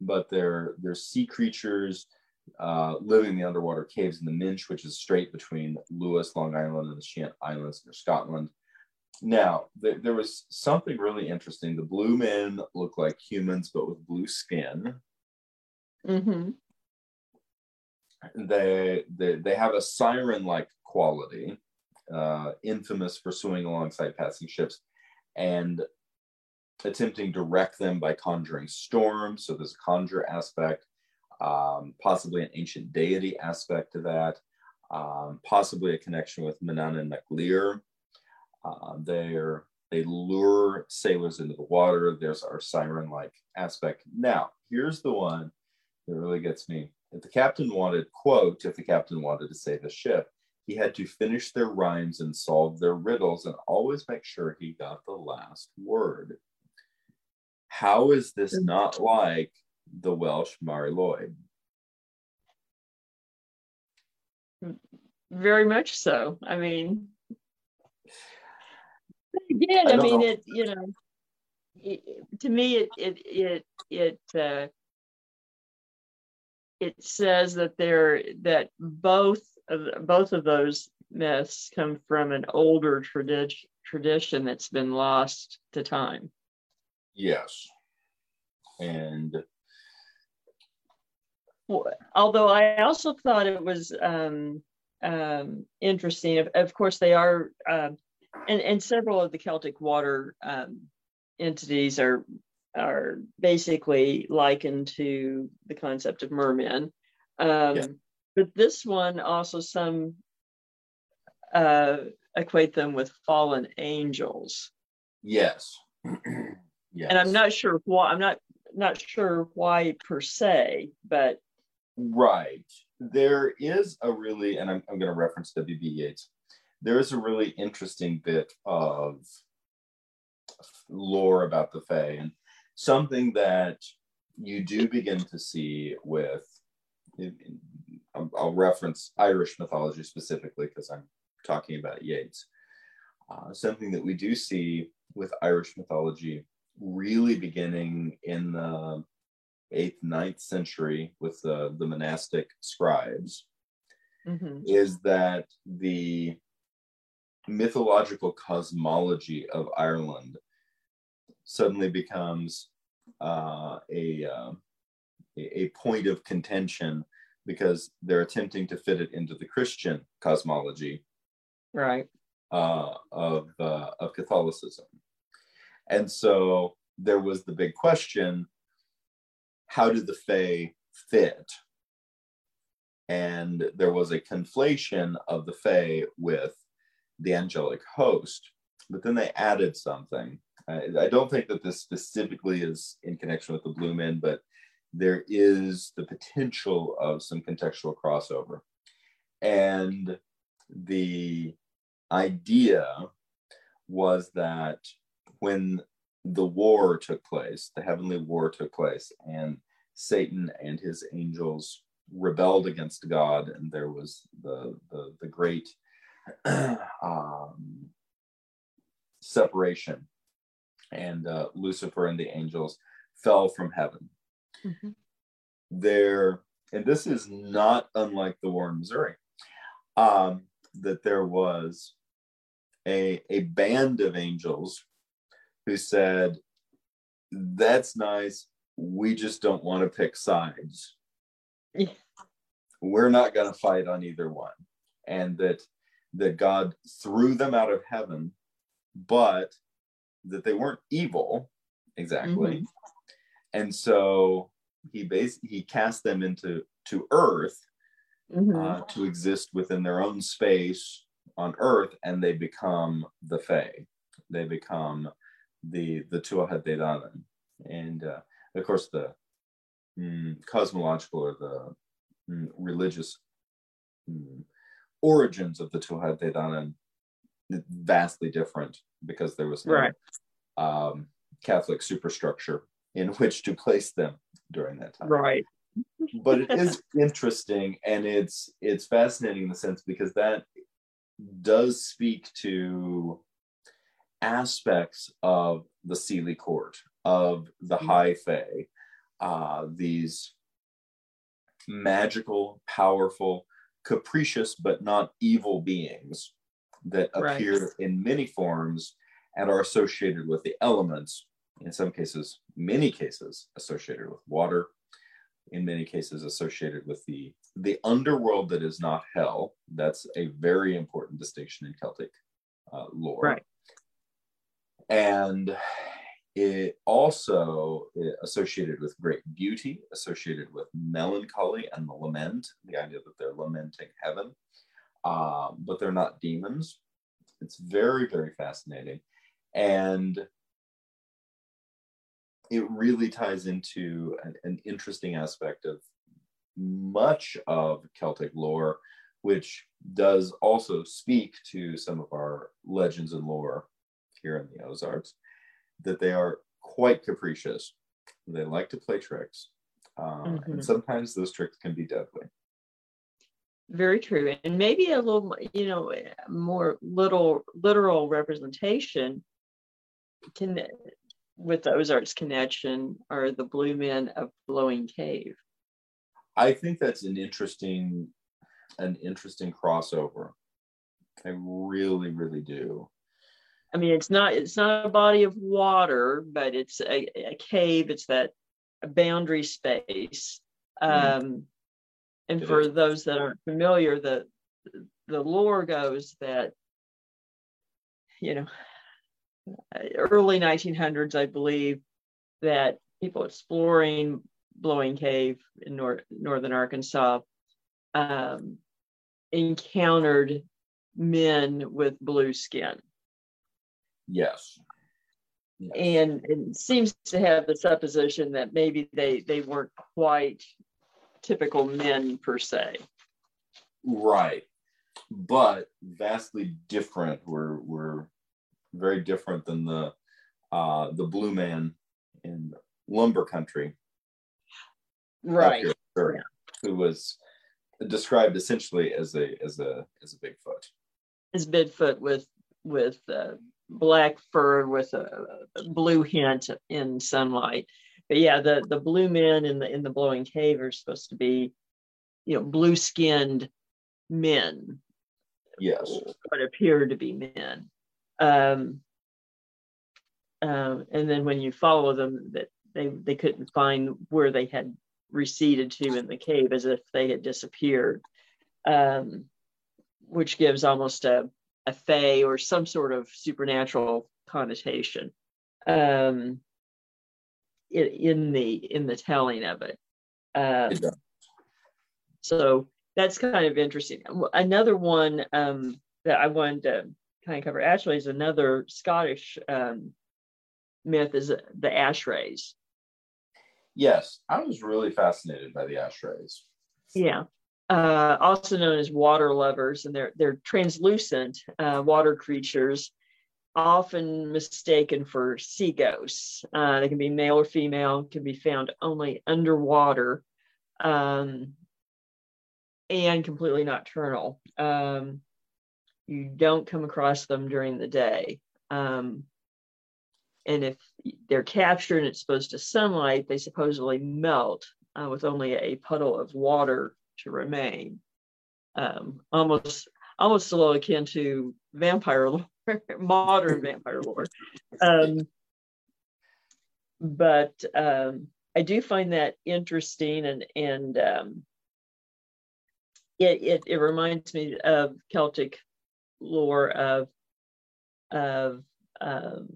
but they're, they're sea creatures uh, living in the underwater caves in the Minch, which is strait between Lewis, Long Island, and the Shiant Islands near Scotland now th- there was something really interesting. The blue men look like humans, but with blue skin. Mm-hmm. They they they have a siren-like quality, uh, infamous for swimming alongside passing ships, and attempting to wreck them by conjuring storms. So there's a conjure aspect, um, possibly an ancient deity aspect to that, um, possibly a connection with Manannán mac Lir. Uh, they're they lure sailors into the water. There's our siren-like aspect. Now, here's the one that really gets me. If the captain wanted, quote, if the captain wanted to save a ship, he had to finish their rhymes and solve their riddles and always make sure he got the last word. How is this mm. not like the Welsh Mari Lwyd? Very much so. I mean, again, I, I mean, know. it, you know, it, to me, it, it, it, it, uh, it says that there that both of both of those myths come from an older tradition tradition that's been lost to time. Yes. And although I also thought it was um, um, interesting, of, of, course, they are, uh, and, and several of the Celtic water um, entities are are basically likened to the concept of mermen. Um, yeah. But this one also some uh, equate them with fallen angels. Yes. yes. And I'm not sure why. I'm not not sure why per se, but right. There is a really, and I'm, I'm going to reference W.B. Yeats. There is a really interesting bit of lore about the Fae, and something that you do begin to see with. I'll reference Irish mythology specifically because I'm talking about Yeats. Uh, something that we do see with Irish mythology really beginning in the eighth, ninth century with the, the monastic scribes mm-hmm. is that the mythological cosmology of Ireland suddenly becomes uh, a, uh, a point of contention because they're attempting to fit it into the Christian cosmology, right, uh, of uh, of Catholicism. And so there was the big question how did the Fae fit? And there was a conflation of the Fae with the angelic host. But then they added something. I, I don't think that this specifically is in connection with the Blue Men, but there is the potential of some contextual crossover. And the idea was that when the war took place, the heavenly war took place, and Satan and his angels rebelled against God, and there was the the, the great um, separation, and uh, Lucifer and the angels fell from heaven. Mm-hmm. There, and this is not unlike the war in Missouri, um, that there was a a band of angels who said, That's nice. We just don't want to pick sides. Yeah. We're not going to fight on either one. And that that God threw them out of heaven, but that they weren't evil exactly. Mm-hmm. And so he basically he cast them into to earth mm-hmm. uh, to exist within their own space on earth and they become the fae they become the the Tuatha Dé Danann, and uh, of course the mm, cosmological or the mm, religious mm, origins of the Tuatha Dé Danann vastly different because there was no right. um, Catholic superstructure in which to place them during that time. Right. but it is interesting and it's it's fascinating in the sense because that does speak to aspects of the Seelie court, of the mm-hmm. High Fae, uh, these magical, powerful, capricious, but not evil beings that appear right. in many forms and are associated with the elements, in some cases, many cases associated with water, in many cases associated with the, the underworld that is not hell. That's a very important distinction in Celtic uh, lore. Right. And it also uh, associated with great beauty, associated with melancholy and the lament, the idea that they're lamenting heaven, um, but they're not demons. It's very, very fascinating. And it really ties into an, an interesting aspect of much of Celtic lore, which does also speak to some of our legends and lore here in the Ozarks, that they are quite capricious. They like to play tricks. Um, mm-hmm. And sometimes those tricks can be deadly. Very true. And maybe a little, you know, more little literal representation can with the Ozarks connection are the Blue Men of Blowing Cave. I think that's an interesting, an interesting crossover. I really, really do. I mean, it's not it's not a body of water, but it's a, a cave. It's that boundary space. Mm-hmm. Um, and it for those that aren't familiar, the the lore goes that you know early 1900s, I believe, that people exploring Blowing Cave in nor- northern Arkansas um, encountered men with blue skin. Yes. yes. And it seems to have the supposition that maybe they, they weren't quite typical men per se. Right. But vastly different. We're, we're very different than the uh, the blue man in lumber country right here, yeah. who was described essentially as a as a as a bigfoot as bigfoot with with uh, black fur with a, blue hint in sunlight. But yeah the the blue men in the in the blowing cave are supposed to be you know blue skinned men. Yes. What appear to be men. Um, uh, and then when you follow them, that they they couldn't find where they had receded to in the cave, as if they had disappeared, um, which gives almost a a fey or some sort of supernatural connotation um, in, in the in the telling of it. Um, so that's kind of interesting. Another one um, that I wanted to kind of cover actually is another Scottish um, myth is the ashrays. Yes, I was really fascinated by the ashrays. Yeah, uh, also known as water lovers, and they're they're translucent uh, water creatures, often mistaken for sea ghosts. Uh, they can be male or female, can be found only underwater, um, and completely nocturnal. Um, you don't come across them during the day. Um, and if they're captured and exposed to sunlight, they supposedly melt uh, with only a puddle of water to remain. Um, almost, almost a little akin to vampire lore, modern vampire lore. Um, but um, I do find that interesting, and and um, it, it it reminds me of Celtic lore of of um,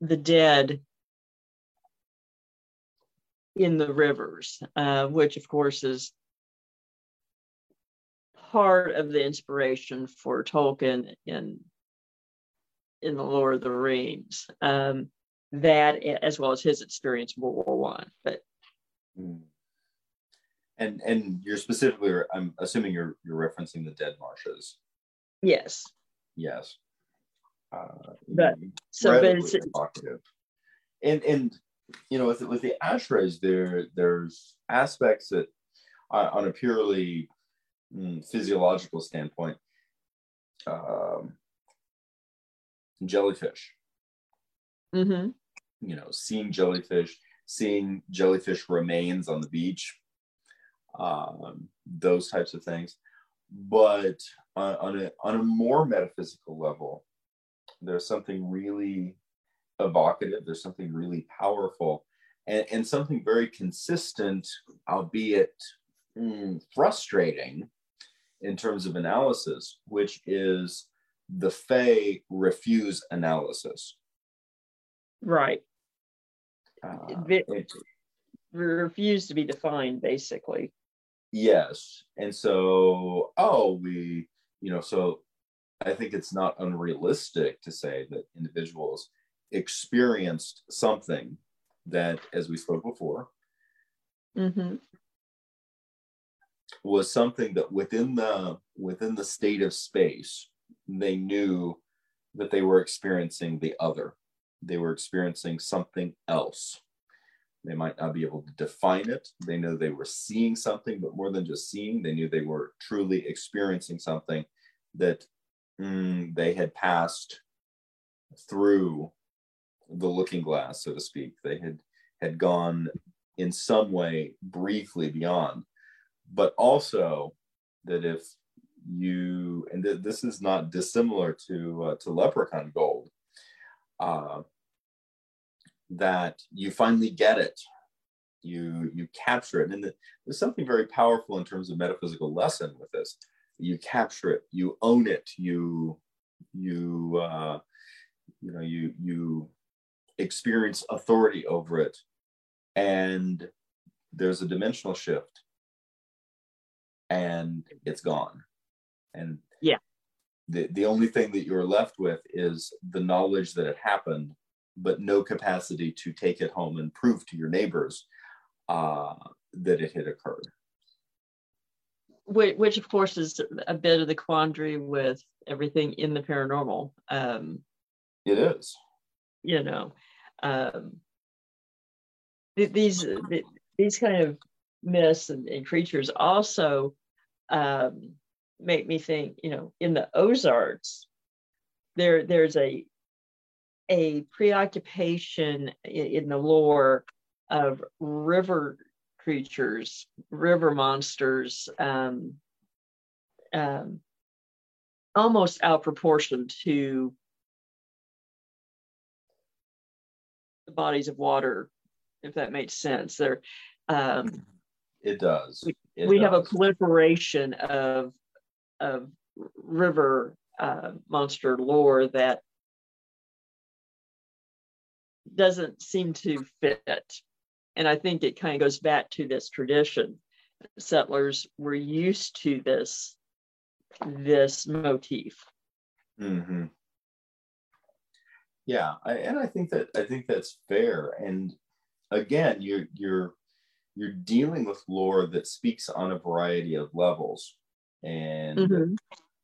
the dead in the rivers, uh, which of course is part of the inspiration for Tolkien in in the Lord of the Rings. Um, that as well as his experience in World War One, but. Mm. And and you're specifically, I'm assuming you're you're referencing the dead marshes. Yes. Yes. Uh, but so but it's, and and you know with with the ashrays there there's aspects that uh, on a purely physiological standpoint um, jellyfish mm-hmm. you know seeing jellyfish seeing jellyfish remains on the beach um, those types of things but on, on, a, on a more metaphysical level, there's something really evocative there's something really powerful and, and something very consistent albeit mm, frustrating in terms of analysis which is the Fae refuse analysis. Right. Uh, refuse to be defined basically. Yes. And so, oh, we, you know, so I think it's not unrealistic to say that individuals experienced something that, as we spoke before, hmm was something that within the within the state of space, they knew that they were experiencing the other. They were experiencing something else. They might not be able to define it. They know they were seeing something, but more than just seeing, they knew they were truly experiencing something that mm, they had passed through the looking glass, so to speak. They had had gone in some way briefly beyond, but also that if you and th- this is not dissimilar to uh, to leprechaun gold. Uh, that you finally get it. You you capture it. And the, there's something very powerful in terms of metaphysical lesson with this. You capture it. You own it. You you uh, you know you you experience authority over it. And there's a dimensional shift and it's gone and Yeah. the, the only thing that you're left with is the knowledge that it happened but no capacity to take it home and prove to your neighbors uh, that it had occurred. which, which of course is a bit of the quandary with everything in the paranormal um, It is. you know um, th- these th- these kind of myths and, and creatures also um, make me think you know in the ozarks there there's a a preoccupation in, in the lore of river creatures river monsters um, um, almost out proportion to the bodies of water, if that makes sense. There, um, It does. It we have a proliferation of of river uh, monster lore that doesn't seem to fit, and I think it kind of goes back to this tradition. Settlers were used to this this motif. Mhm. Yeah, I, and I think that I think that's fair. And again, you're you're you're dealing with lore that speaks on a variety of levels. And Mhm.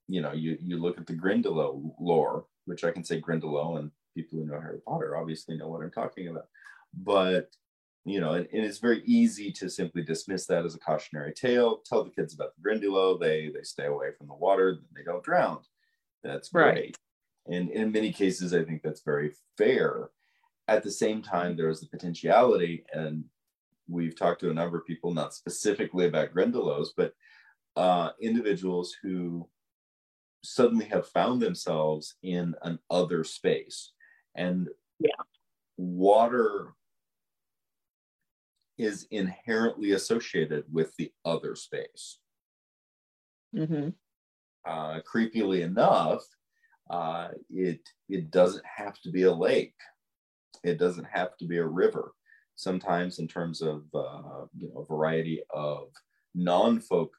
you know, you you look at the Grindylow lore, which I can say Grindylow, and people who know Harry Potter obviously know what I'm talking about. But you know, and, and it's very easy to simply dismiss that as a cautionary tale. Tell the kids about the Grindylow, they they stay away from the water, they don't drown. That's Right. great. And in many cases, I think that's very fair. At the same time, there's the potentiality, and we've talked to a number of people, not specifically about Grindylows, but uh, individuals who suddenly have found themselves in an other space. And Yeah. water is inherently associated with the other space. Mhm. Uh, creepily enough, uh, it it doesn't have to be a lake. It doesn't have to be a river. Sometimes, in terms of uh, you know, a variety of non-folk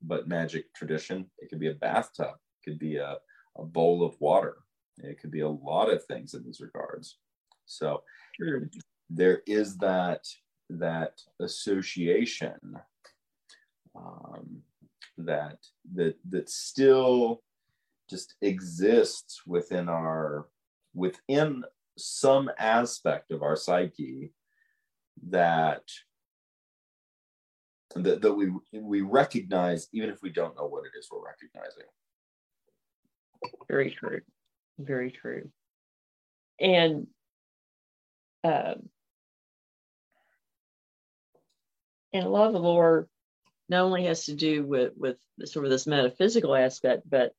but magic tradition, it could be a bathtub, it could be a, a bowl of water. It could be a lot of things in these regards. So Sure. there is that that association um, that that that still just exists within our within some aspect of our psyche that that, that we we recognize even if we don't know what it is we're recognizing Very true. Very true. And um, and a lot of the lore not only has to do with with sort of this metaphysical aspect, but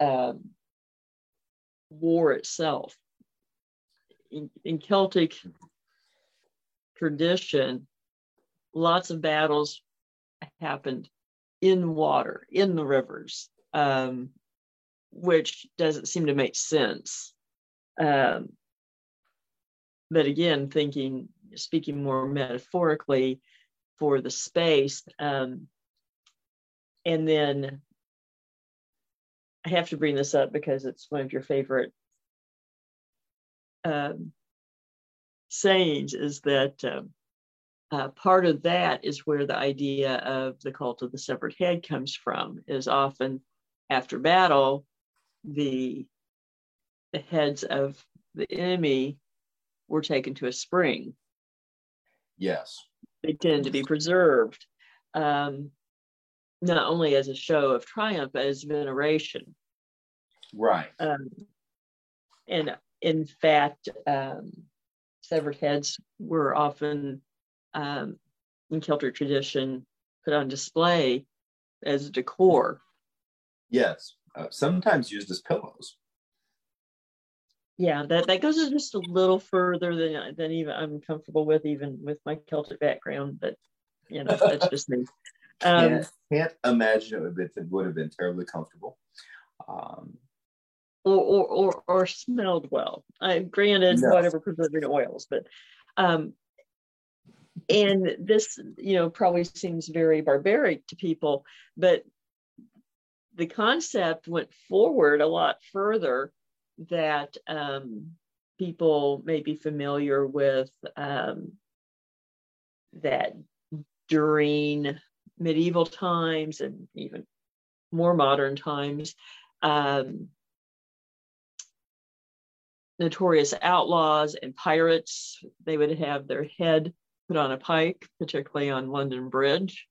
um, war itself. In, in Celtic tradition, lots of battles happened in water, in the rivers, um, which doesn't seem to make sense. Um, but again, thinking, speaking more metaphorically for the space, um, and then I have to bring this up because it's one of your favorite um, sayings is that um, uh, part of that is where the idea of the cult of the severed head comes from is often after battle the, the heads of the enemy were taken to a spring. Yes. They tend to be preserved um, not only as a show of triumph but as veneration. Right. Um, and in fact um, severed heads were often um, in Celtic tradition put on display as decor. Yes, uh, sometimes used as pillows. Yeah, that, that goes just a little further than than even I'm comfortable with, even with my Celtic background. But you know, that's just me. Um, can't, can't imagine it would, it would have been terribly comfortable. Um, or, or, or, or smelled well. I granted no. whatever preserving oils, but um, and this you know probably seems very barbaric to people, but the concept went forward a lot further that um, people may be familiar with um, that during medieval times and even more modern times um, notorious outlaws and pirates. They would have their head put on a pike, particularly on London Bridge.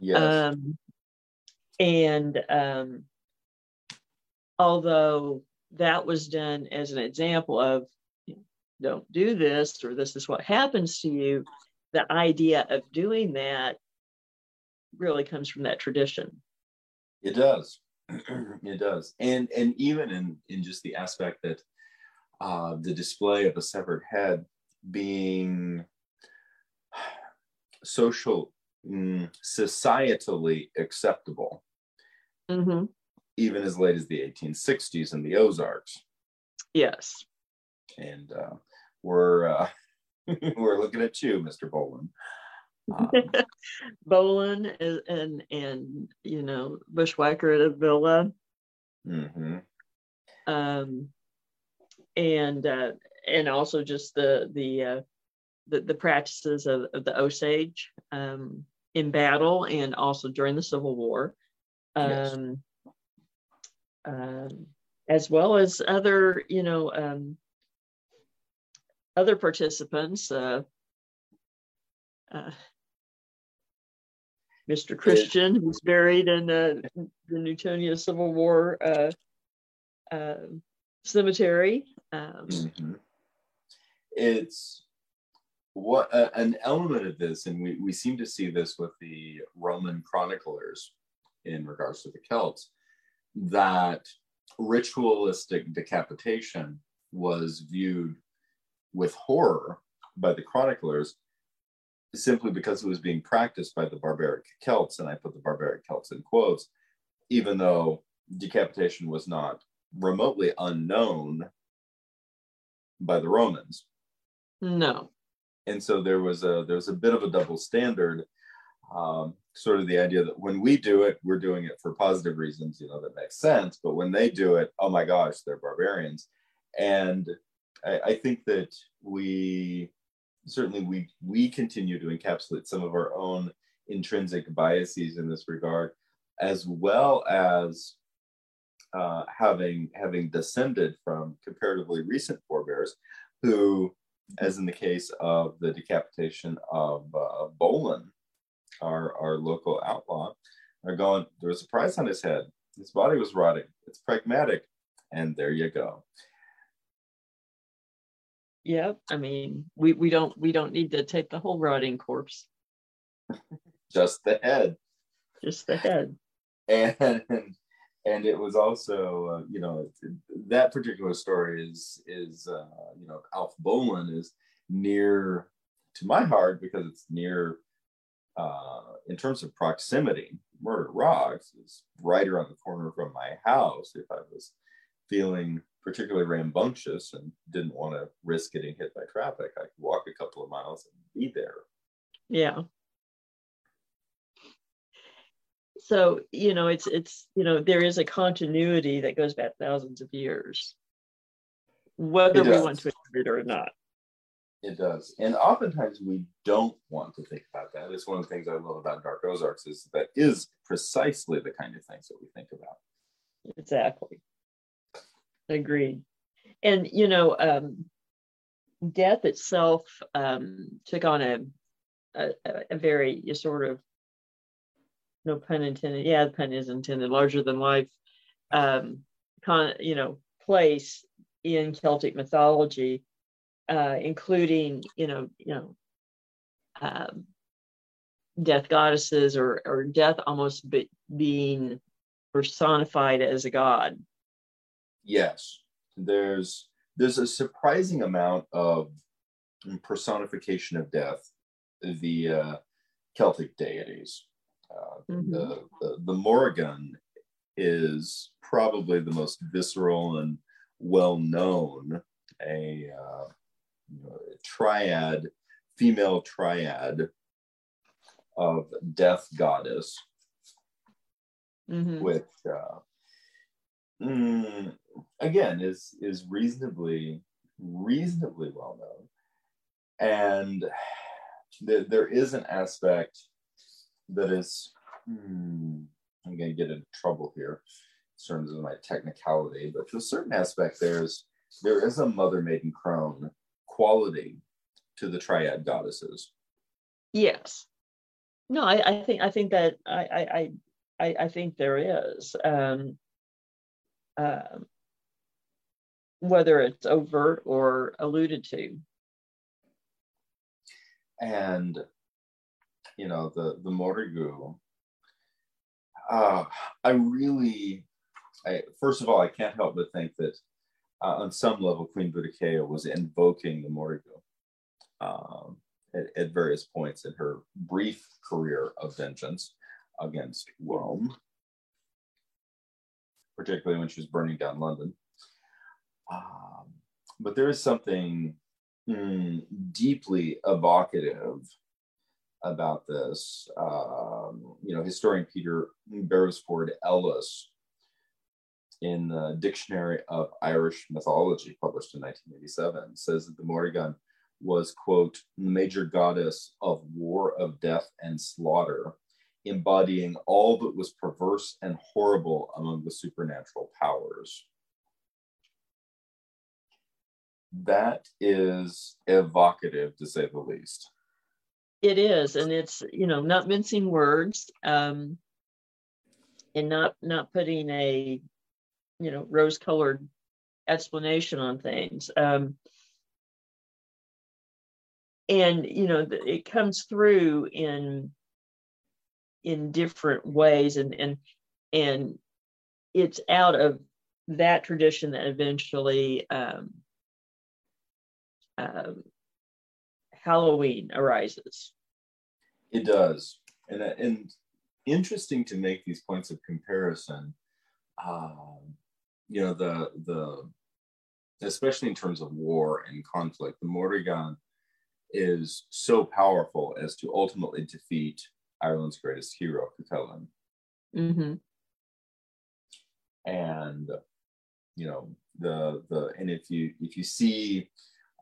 Yes. Um, and um, although that was done as an example of don't do this or this is what happens to you, the idea of doing that really comes from that tradition. It does. it does. And and even in in just the aspect that uh, the display of a severed head being social, mm, societally acceptable, mm-hmm. even as late as the 1860s in the Ozarks. Yes. And uh, we're uh, we're looking at you, Mr. Bolin. Um, Bolin and, and and you know bushwhacker at a villa. Mm-hmm. Um, and uh, and also just the the uh, the, the, practices of, of the Osage um, in battle and also during the Civil War, um, yes. um, as well as other you know um, other participants. Uh, uh, Mr. Christian, who's buried in the, the Newtonia Civil War uh, uh, cemetery. Um, mm-hmm. It's what uh, an element of this, and we, we seem to see this with the Roman chroniclers in regards to the Celts, that ritualistic decapitation was viewed with horror by the chroniclers simply because it was being practiced by the barbaric Celts, and I put the barbaric Celts in quotes, even though decapitation was not remotely unknown by the Romans. No. And so there was a there was a bit of a double standard, um, sort of the idea that when we do it, we're doing it for positive reasons, you know, that makes sense. But when they do it, oh my gosh, they're barbarians. And I, I think that we certainly we we continue to encapsulate some of our own intrinsic biases in this regard, as well as uh, having having descended from comparatively recent forebears who, as in the case of the decapitation of uh, Bolin, our, our local outlaw, are going, there was a price on his head. His body was rotting. It's pragmatic. And there you go. Yeah, I mean, we, we don't we don't need to take the whole rotting corpse. Just the head. Just the head. And and it was also, uh, you know, that particular story is is uh, you know, Alf Bolin is near to my heart because it's near uh, in terms of proximity. Murder Rocks is right around the corner from my house. If I was feeling particularly rambunctious and didn't want to risk getting hit by traffic, I could walk a couple of miles and be there. Yeah. So, you know, it's, it's, you know, there is a continuity that goes back thousands of years, whether we want to admit it or not. It does. And oftentimes we don't want to think about that. It's one of the things I love about Dark Ozarks is that is precisely the kind of things that we think about. Exactly. Agreed. And, you know, um, death itself um, took on a, a, a very sort of, no pun intended, yeah, the pun is intended, larger than life, um, con, you know, place in Celtic mythology, uh, including, you know, you know, um, death goddesses or, or death almost be, being personified as a god. Yes, there's there's a surprising amount of personification of death via Celtic deities. Uh, mm-hmm. the, the, the Morrigan is probably the most visceral and well known a, uh, a triad, female triad of death goddess, mm-hmm. with uh, mm, again is is reasonably reasonably well known and th- there is an aspect that is hmm, i'm going to get in trouble here in terms of my technicality but to a certain aspect there's there is a mother maiden crone quality to the triad goddesses yes no i, I think i think that I, I i i think there is um um, whether it's overt or alluded to. And you know the the Morrigu. Uh, I really, I, first of all, I can't help but think that uh, on some level, Queen Boudicca was invoking the Morrigu um, at, at, various points in her brief career of vengeance against Rome particularly when she was burning down London. Um, but there is something mm, deeply evocative about this. Um, you know, historian Peter Beresford Ellis in the Dictionary of Irish Mythology, published in 1987, says that the Morrigan was, quote, the major goddess of war, of death, and slaughter, embodying all that was perverse and horrible among the supernatural powers. That is evocative to say the least. It is, and it's you know not mincing words, um, and not not putting a you know rose-colored explanation on things. Um, and you know it comes through in in different ways and and and it's out of that tradition that eventually um, um, Halloween arises. It does, and and interesting to make these points of comparison. Um, you know the the especially in terms of war and conflict, the Morrigan is so powerful as to ultimately defeat Ireland's greatest hero, Cuchulainn. Mm-hmm. And you know the the and if you if you see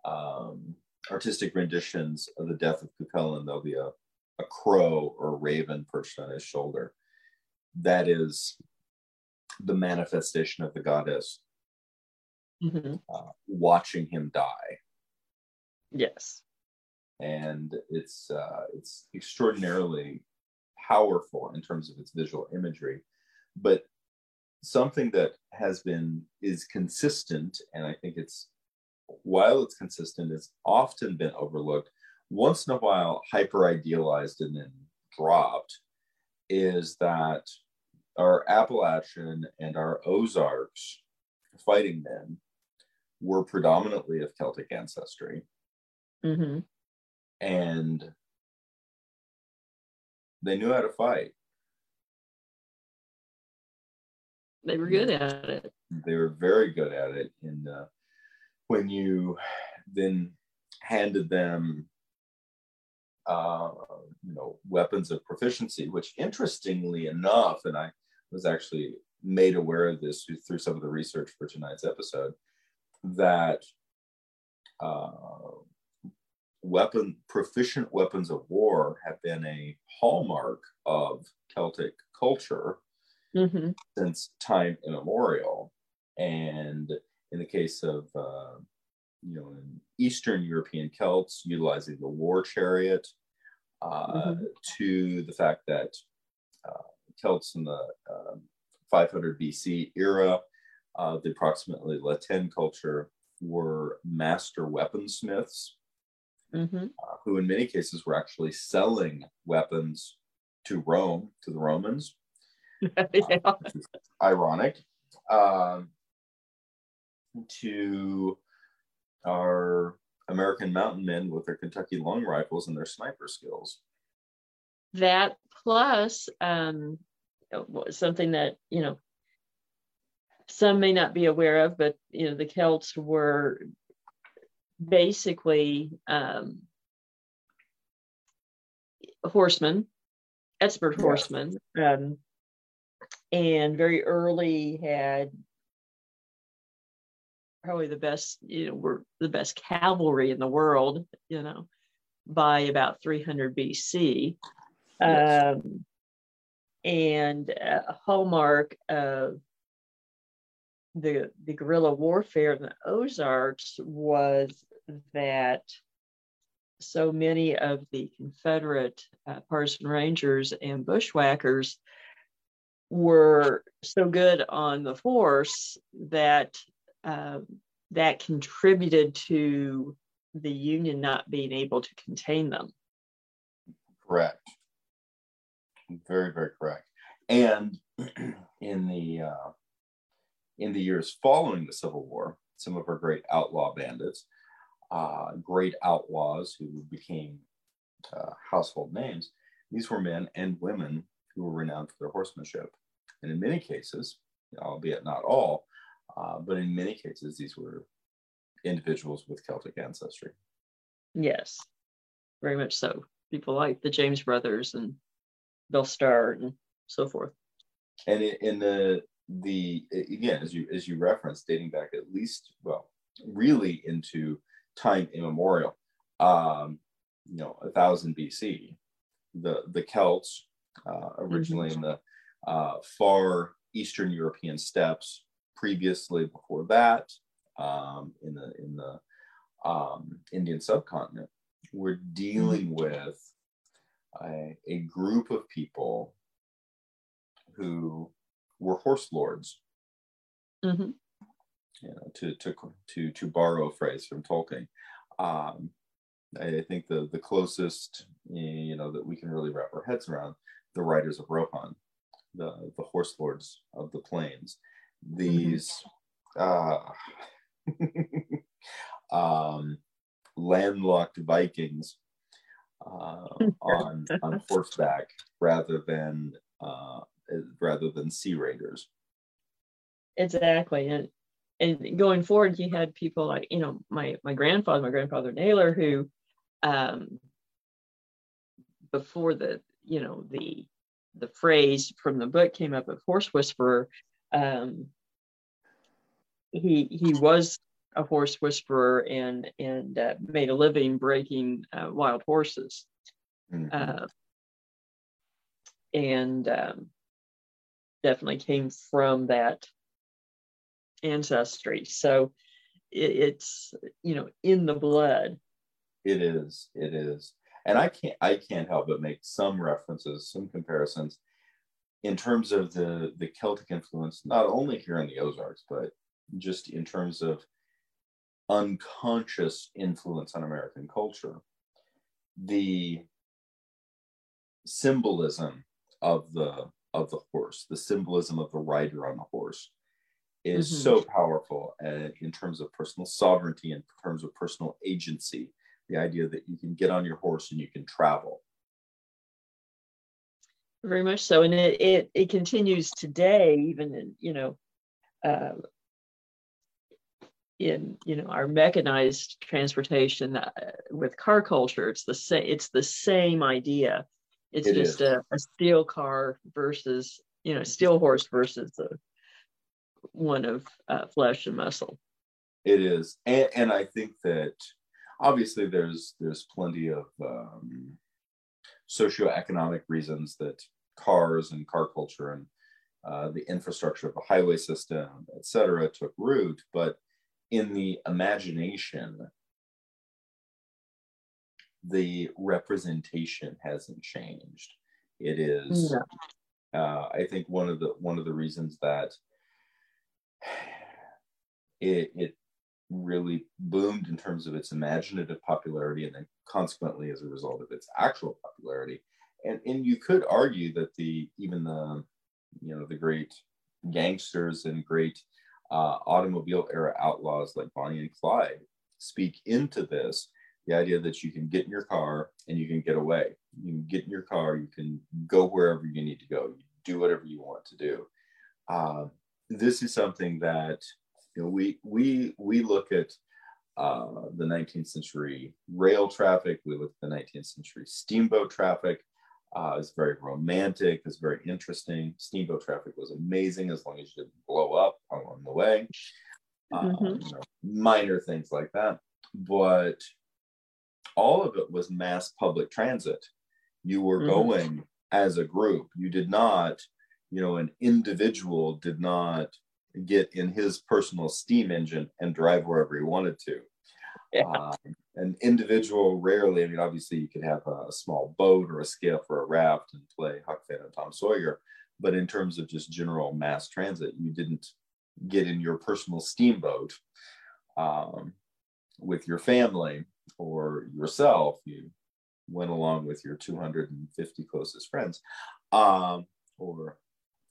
um, artistic renditions of the death of Cuchulainn, there'll be a a crow or a raven perched on his shoulder. That is the manifestation of the goddess mm-hmm. uh, watching him die. Yes and it's uh, it's extraordinarily powerful in terms of its visual imagery, but something that has been is consistent, and I think it's while it's consistent, it's often been overlooked. Once in a while, hyper idealized and then dropped, is that our Appalachian and our Ozarks fighting men were predominantly of Celtic ancestry. Mm-hmm. And they knew how to fight. They were good at it. They were very good at it. And uh, when you then handed them, uh, you know, weapons of proficiency, which interestingly enough, and I was actually made aware of this through some of the research for tonight's episode, that uh, weapon proficient weapons of war have been a hallmark of Celtic culture mm-hmm. since time immemorial. And in the case of, uh, you know, in Eastern European Celts utilizing the war chariot, uh, mm-hmm. to the fact that uh, Celts in the 500 BC era, uh, the approximately Latin culture, were master weaponsmiths, mm-hmm. uh, who in many cases were actually selling weapons to Rome, to the Romans. yeah. uh, ironic. Um, to our American mountain men with their Kentucky long rifles and their sniper skills. That plus um, something that you know some may not be aware of, but you know the Celts were basically um, horsemen, expert horsemen, um, and very early had probably the best, you know, were the best cavalry in the world, you know, by about 300 BC. Yes. Um, and a hallmark of the the guerrilla warfare in the Ozarks was that so many of the Confederate uh, partisan rangers and bushwhackers were so good on the force that uh, that contributed to the Union not being able to contain them. Correct. Very, very correct. And in the uh, in the years following the Civil War, some of our great outlaw bandits, uh, great outlaws who became uh, household names, these were men and women who were renowned for their horsemanship. And in many cases, albeit not all, uh, but in many cases, these were individuals with Celtic ancestry. Yes, very much so. People like the James brothers and Belle Starr and so forth. And in the the again, as you as you referenced, dating back at least well, really into time immemorial, um, you know, a thousand BC, the the Celts uh, originally mm-hmm. in the uh, far eastern European steppes. Previously, before that, um, in the in the um, Indian subcontinent, we're dealing mm-hmm. with a, a group of people who were horse lords. Mm-hmm. You know, to to to to borrow a phrase from Tolkien, um, I think the the closest you know that we can really wrap our heads around the riders of Rohan, the the horse lords of the plains. These mm-hmm. uh, um, landlocked Vikings uh, on on horseback rather than uh, rather than sea raiders. Exactly, and and going forward, you had people like you know my my grandfather, my grandfather Naylor, who um, before the you know the the phrase from the book came up of horse whisperer. Um, he he was a horse whisperer and and uh, made a living breaking uh, wild horses. Mm-hmm. Uh, and um, definitely came from that ancestry. So it, it's you know in the blood. It is. It is. And I can't I can't help but make some references, some comparisons in terms of the the Celtic influence, not only here in the Ozarks, but just in terms of unconscious influence on American culture. The symbolism of the of the horse, the symbolism of the rider on the horse, is mm-hmm. so powerful uh, in terms of personal sovereignty in terms of personal agency. The idea that you can get on your horse and you can travel. Very much so, and it it, it continues today, even in you know, uh, in you know our mechanized transportation uh, with car culture. It's the same. It's the same idea. It's it just a, a, steel car versus you know steel horse versus a one of uh, flesh and muscle. It is, and, and I think that obviously there's there's plenty of um, socioeconomic reasons that cars and car culture and uh, the infrastructure of the highway system, et cetera, took root. But in the imagination, the representation hasn't changed. It is, uh, I think, one of the one of the reasons that it, it really boomed in terms of its imaginative popularity and then consequently as a result of its actual popularity and and you could argue that the even the you know the great gangsters and great uh, automobile era outlaws like bonnie and clyde speak into this the idea that you can get in your car and you can get away you can get in your car you can go wherever you need to go you do whatever you want to do uh, this is something that you know we we we look at uh, the 19th century rail traffic. We look at the 19th century steamboat traffic. Uh, it's very romantic. It's very interesting. Steamboat traffic was amazing as long as you didn't blow up along the way. Um, mm-hmm. you know, minor things like that, but all of it was mass public transit. You were mm-hmm. going as a group. You did not you know, an individual did not get in his personal steam engine and drive wherever he wanted to. Yeah. Um, an individual rarely, I mean, obviously you could have a small boat or a skiff or a raft and play Huck Finn and Tom Sawyer. But in terms of just general mass transit, you didn't get in your personal steamboat um, with your family or yourself. You went along with your 250 closest friends um, or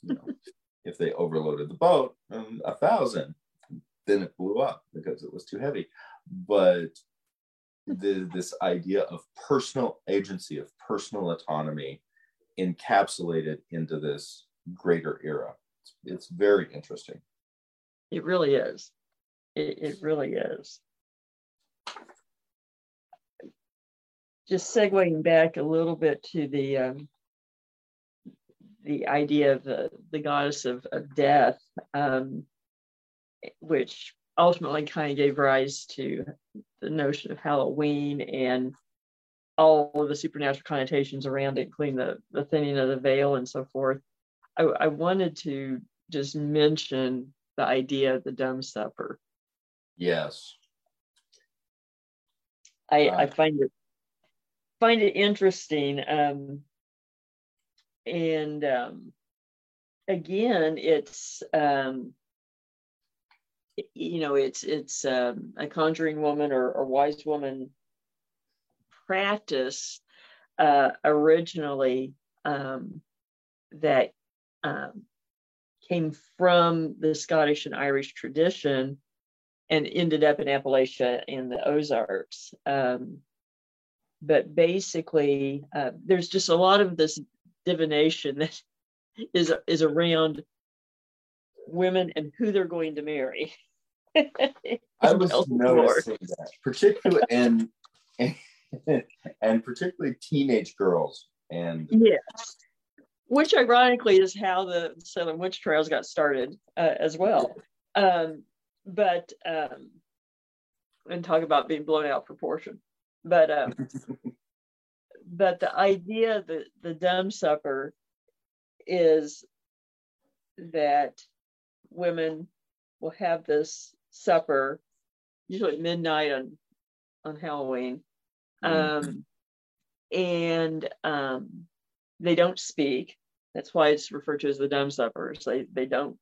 you know, if they overloaded the boat, um, a thousand, then it blew up because it was too heavy. But the, this idea of personal agency, of personal autonomy, encapsulated into this greater era. It's, it's very interesting. It really is. It, it really is. Just segueing back a little bit to the um, the idea of the, the goddess of, of death, um, which ultimately kind of gave rise to the notion of Halloween and all of the supernatural connotations around it, including the, the thinning of the veil and so forth. I, I wanted to just mention the idea of the dumb supper. Yes. I, uh, I find it find it interesting. Um, and um, again, it's um, you know, it's it's um, a conjuring woman or, or wise woman practice uh, originally um, that um, came from the Scottish and Irish tradition and ended up in Appalachia and the Ozarks. Um, but basically, uh, there's just a lot of this divination that is is around women and who they're going to marry. I was noticing that, particularly and, and and particularly teenage girls and yes, which ironically is how the Salem witch trials got started uh, as well. Um, but um, and talk about being blown out proportion. But um, but the idea that the dumb supper is that women will have this supper usually midnight on on halloween. Mm-hmm. um, and um, they don't speak. That's why it's referred to as the dumb suppers. They they don't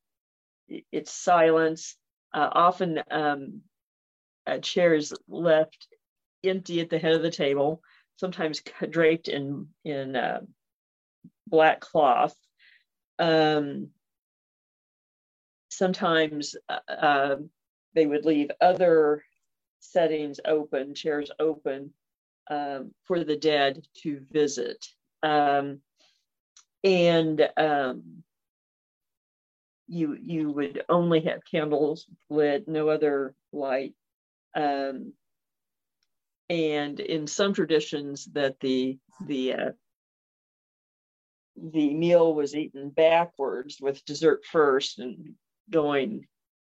it's silence. Uh, often um, a chair is left empty at the head of the table sometimes draped in in uh, black cloth, Um, sometimes uh, uh, they would leave other settings open, chairs open um, for the dead to visit. Um, and um, you you would only have candles lit, no other light. Um, and in some traditions, that the the uh, the meal was eaten backwards with dessert first and going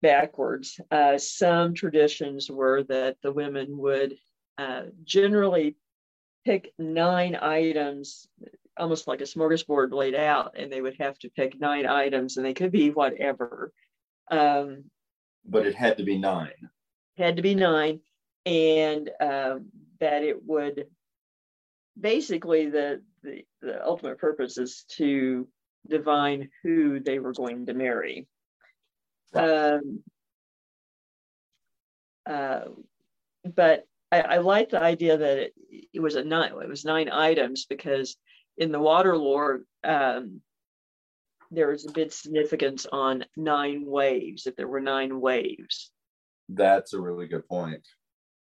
backwards. Uh, some traditions were that the women would uh, generally pick nine items, almost like a smorgasbord laid out, and they would have to pick nine items, and they could be whatever. Um, but it had to be nine. Had to be nine, and um, that it would basically the, the the ultimate purpose is to divine who they were going to marry. Um, uh, but I, I like the idea that it, it, was a nine. It was nine items because in the water lore, um, there was a bit significance on nine waves. If there were nine waves, that's a really good point.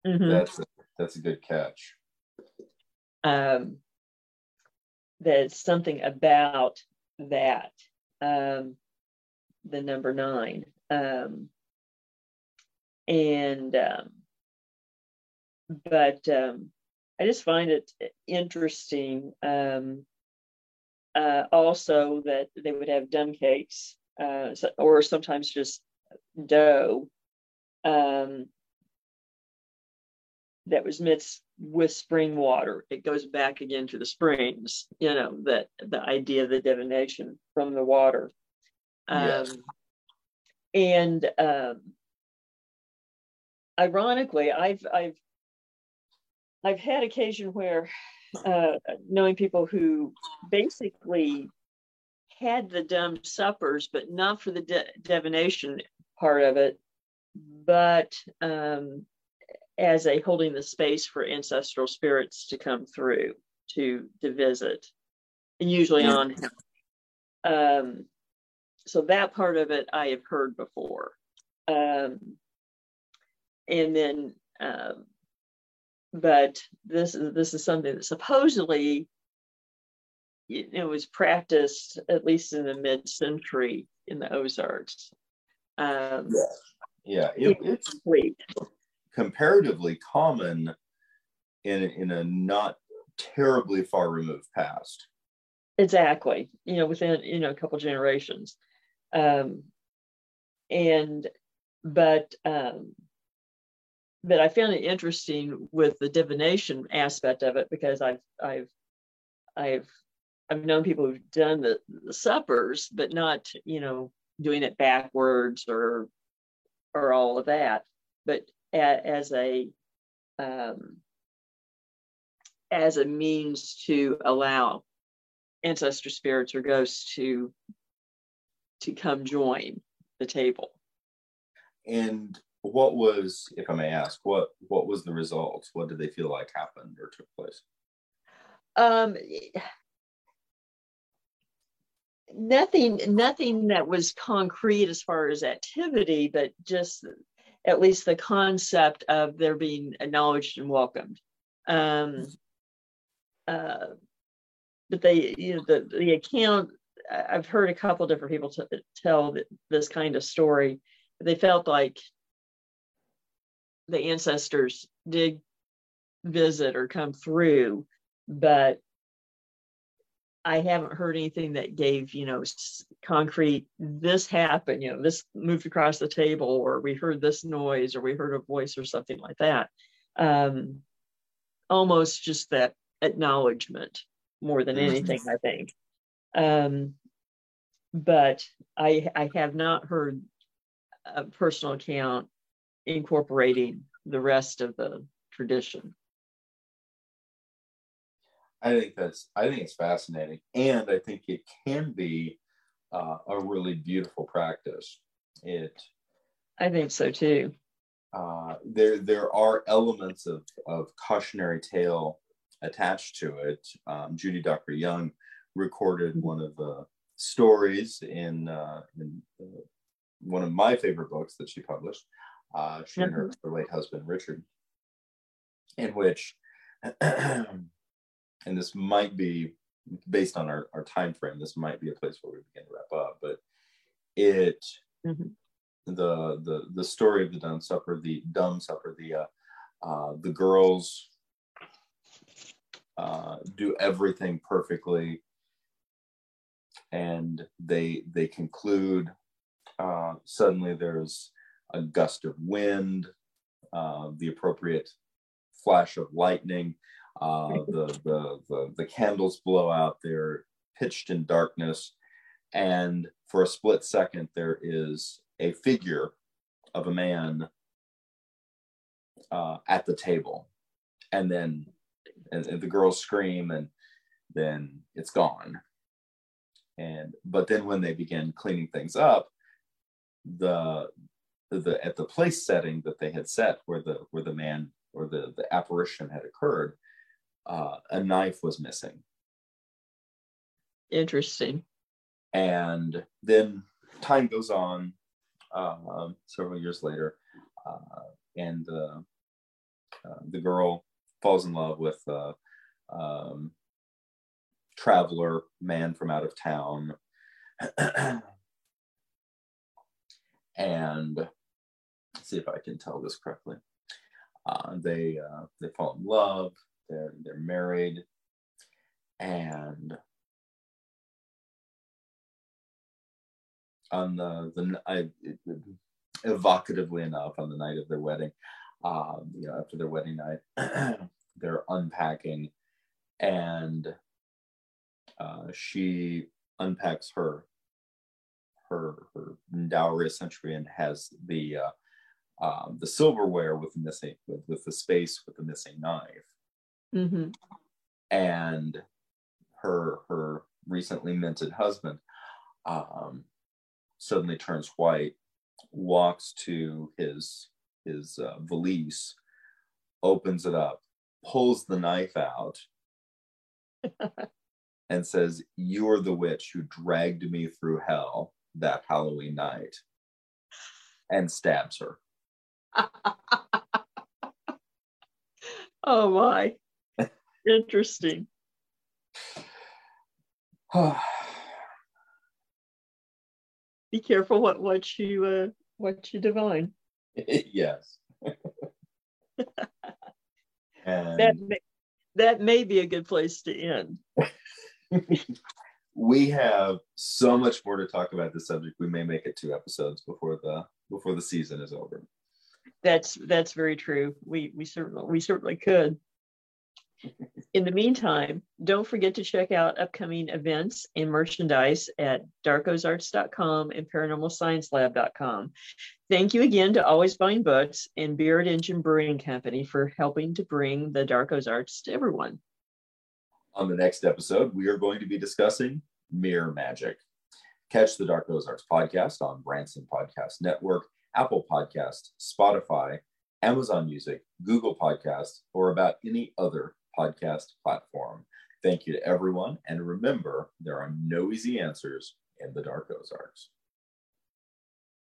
Mm-hmm. That's a, that's a good catch. Um, there's something about that, um, the number nine. Um, and, um, but um, I just find it interesting um, uh, also that they would have dumb cakes uh, or sometimes just dough um, that was mixed with spring water. It goes back again to the springs, you know, that the idea of the divination from the water. Yes. And um, ironically, I've I've I've had occasion where uh, knowing people who basically had the dumb suppers, but not for the de- divination part of it, but um, as a holding the space for ancestral spirits to come through to to visit, and usually on. Um, so that part of it I have heard before, um, and then, um, but this is this is something that supposedly it was practiced at least in the mid-century in the Ozarks. Um, yeah, yeah, it, it's complete comparatively common in in a not terribly far removed past. Exactly. You know, within you know a couple generations, um, and but um, but I found it interesting with the divination aspect of it because I've I've I've I've known people who've done the, the suppers, but not you know doing it backwards or or all of that. But as a um, as a means to allow ancestor spirits or ghosts to to come join the table. And what was, if I may ask, what what was the result? What did they feel like happened or took place? Um, nothing nothing that was concrete as far as activity, but just at least the concept of their being acknowledged and welcomed. Um, uh, but they, you know, the, the account, I've heard a couple different people t- tell this kind of story. They felt like the ancestors did visit or come through, but I haven't heard anything that gave, you know, concrete, this happened, you know, this moved across the table, or we heard this noise, or we heard a voice, or something like that. Um, almost just that acknowledgement more than mm-hmm. anything, I think. Um, but I, I have not heard a personal account incorporating the rest of the tradition. I think that's I think it's fascinating, and I think it can be uh, a really beautiful practice. It, I think so too. Uh, there there are elements of of cautionary tale attached to it. Um, Judy Dockrey Young recorded one of the stories in, uh, in uh, one of my favorite books that she published. Uh, she and her, her late husband Richard, in which, and this might be based on our, our time frame. This might be a place where we begin to wrap up, but it mm-hmm. the the the story of the dumb supper, the dumb supper, the uh, uh, the girls uh, do everything perfectly and they they conclude uh, suddenly there's a gust of wind uh, the appropriate flash of lightning uh, the, the, the the candles blow out they're pitched in darkness and for a split second there is a figure of a man uh, at the table. And then and, and the girls scream and then it's gone and but then when they began cleaning things up the the at the place setting that they had set where the where the man or the the apparition had occurred uh, a knife was missing. Interesting. And then time goes on uh, several years later uh, and uh, uh, the girl falls in love with a um, traveler man from out of town. and see if I can tell this correctly. Uh, they uh, they fall in love. They're they're married, and on the the I, evocatively enough on the night of their wedding, um, you know, after their wedding night, they're unpacking, and uh, she unpacks her her her dowry essentially and has the uh, um, the silverware with the missing with, with the space with the missing knife, mm-hmm. and her her recently minted husband um, suddenly turns white, walks to his his uh, valise, opens it up, pulls the knife out, and says, You are the witch who dragged me through hell that Halloween night, and stabs her. oh my. Interesting. Be careful what what you uh, what you divine. yes. and... That may, that may be a good place to end. we have so much more to talk about this subject. We may make it two episodes before the before the season is over. That's that's very true. We we certainly we certainly could. In the meantime, don't forget to check out upcoming events and merchandise at darkozarks.com and paranormalsciencelab.com. Thank you again to Always Buying Books and Beard Engine Brewing Company for helping to bring the Dark Ozarks to everyone. On the next episode, we are going to be discussing mirror magic. Catch the Dark Ozarks podcast on Branson Podcast Network, Apple Podcast, Spotify, Amazon Music, Google Podcast, or about any other podcast platform. Thank you to everyone. And remember, there are no easy answers in the Dark Ozarks.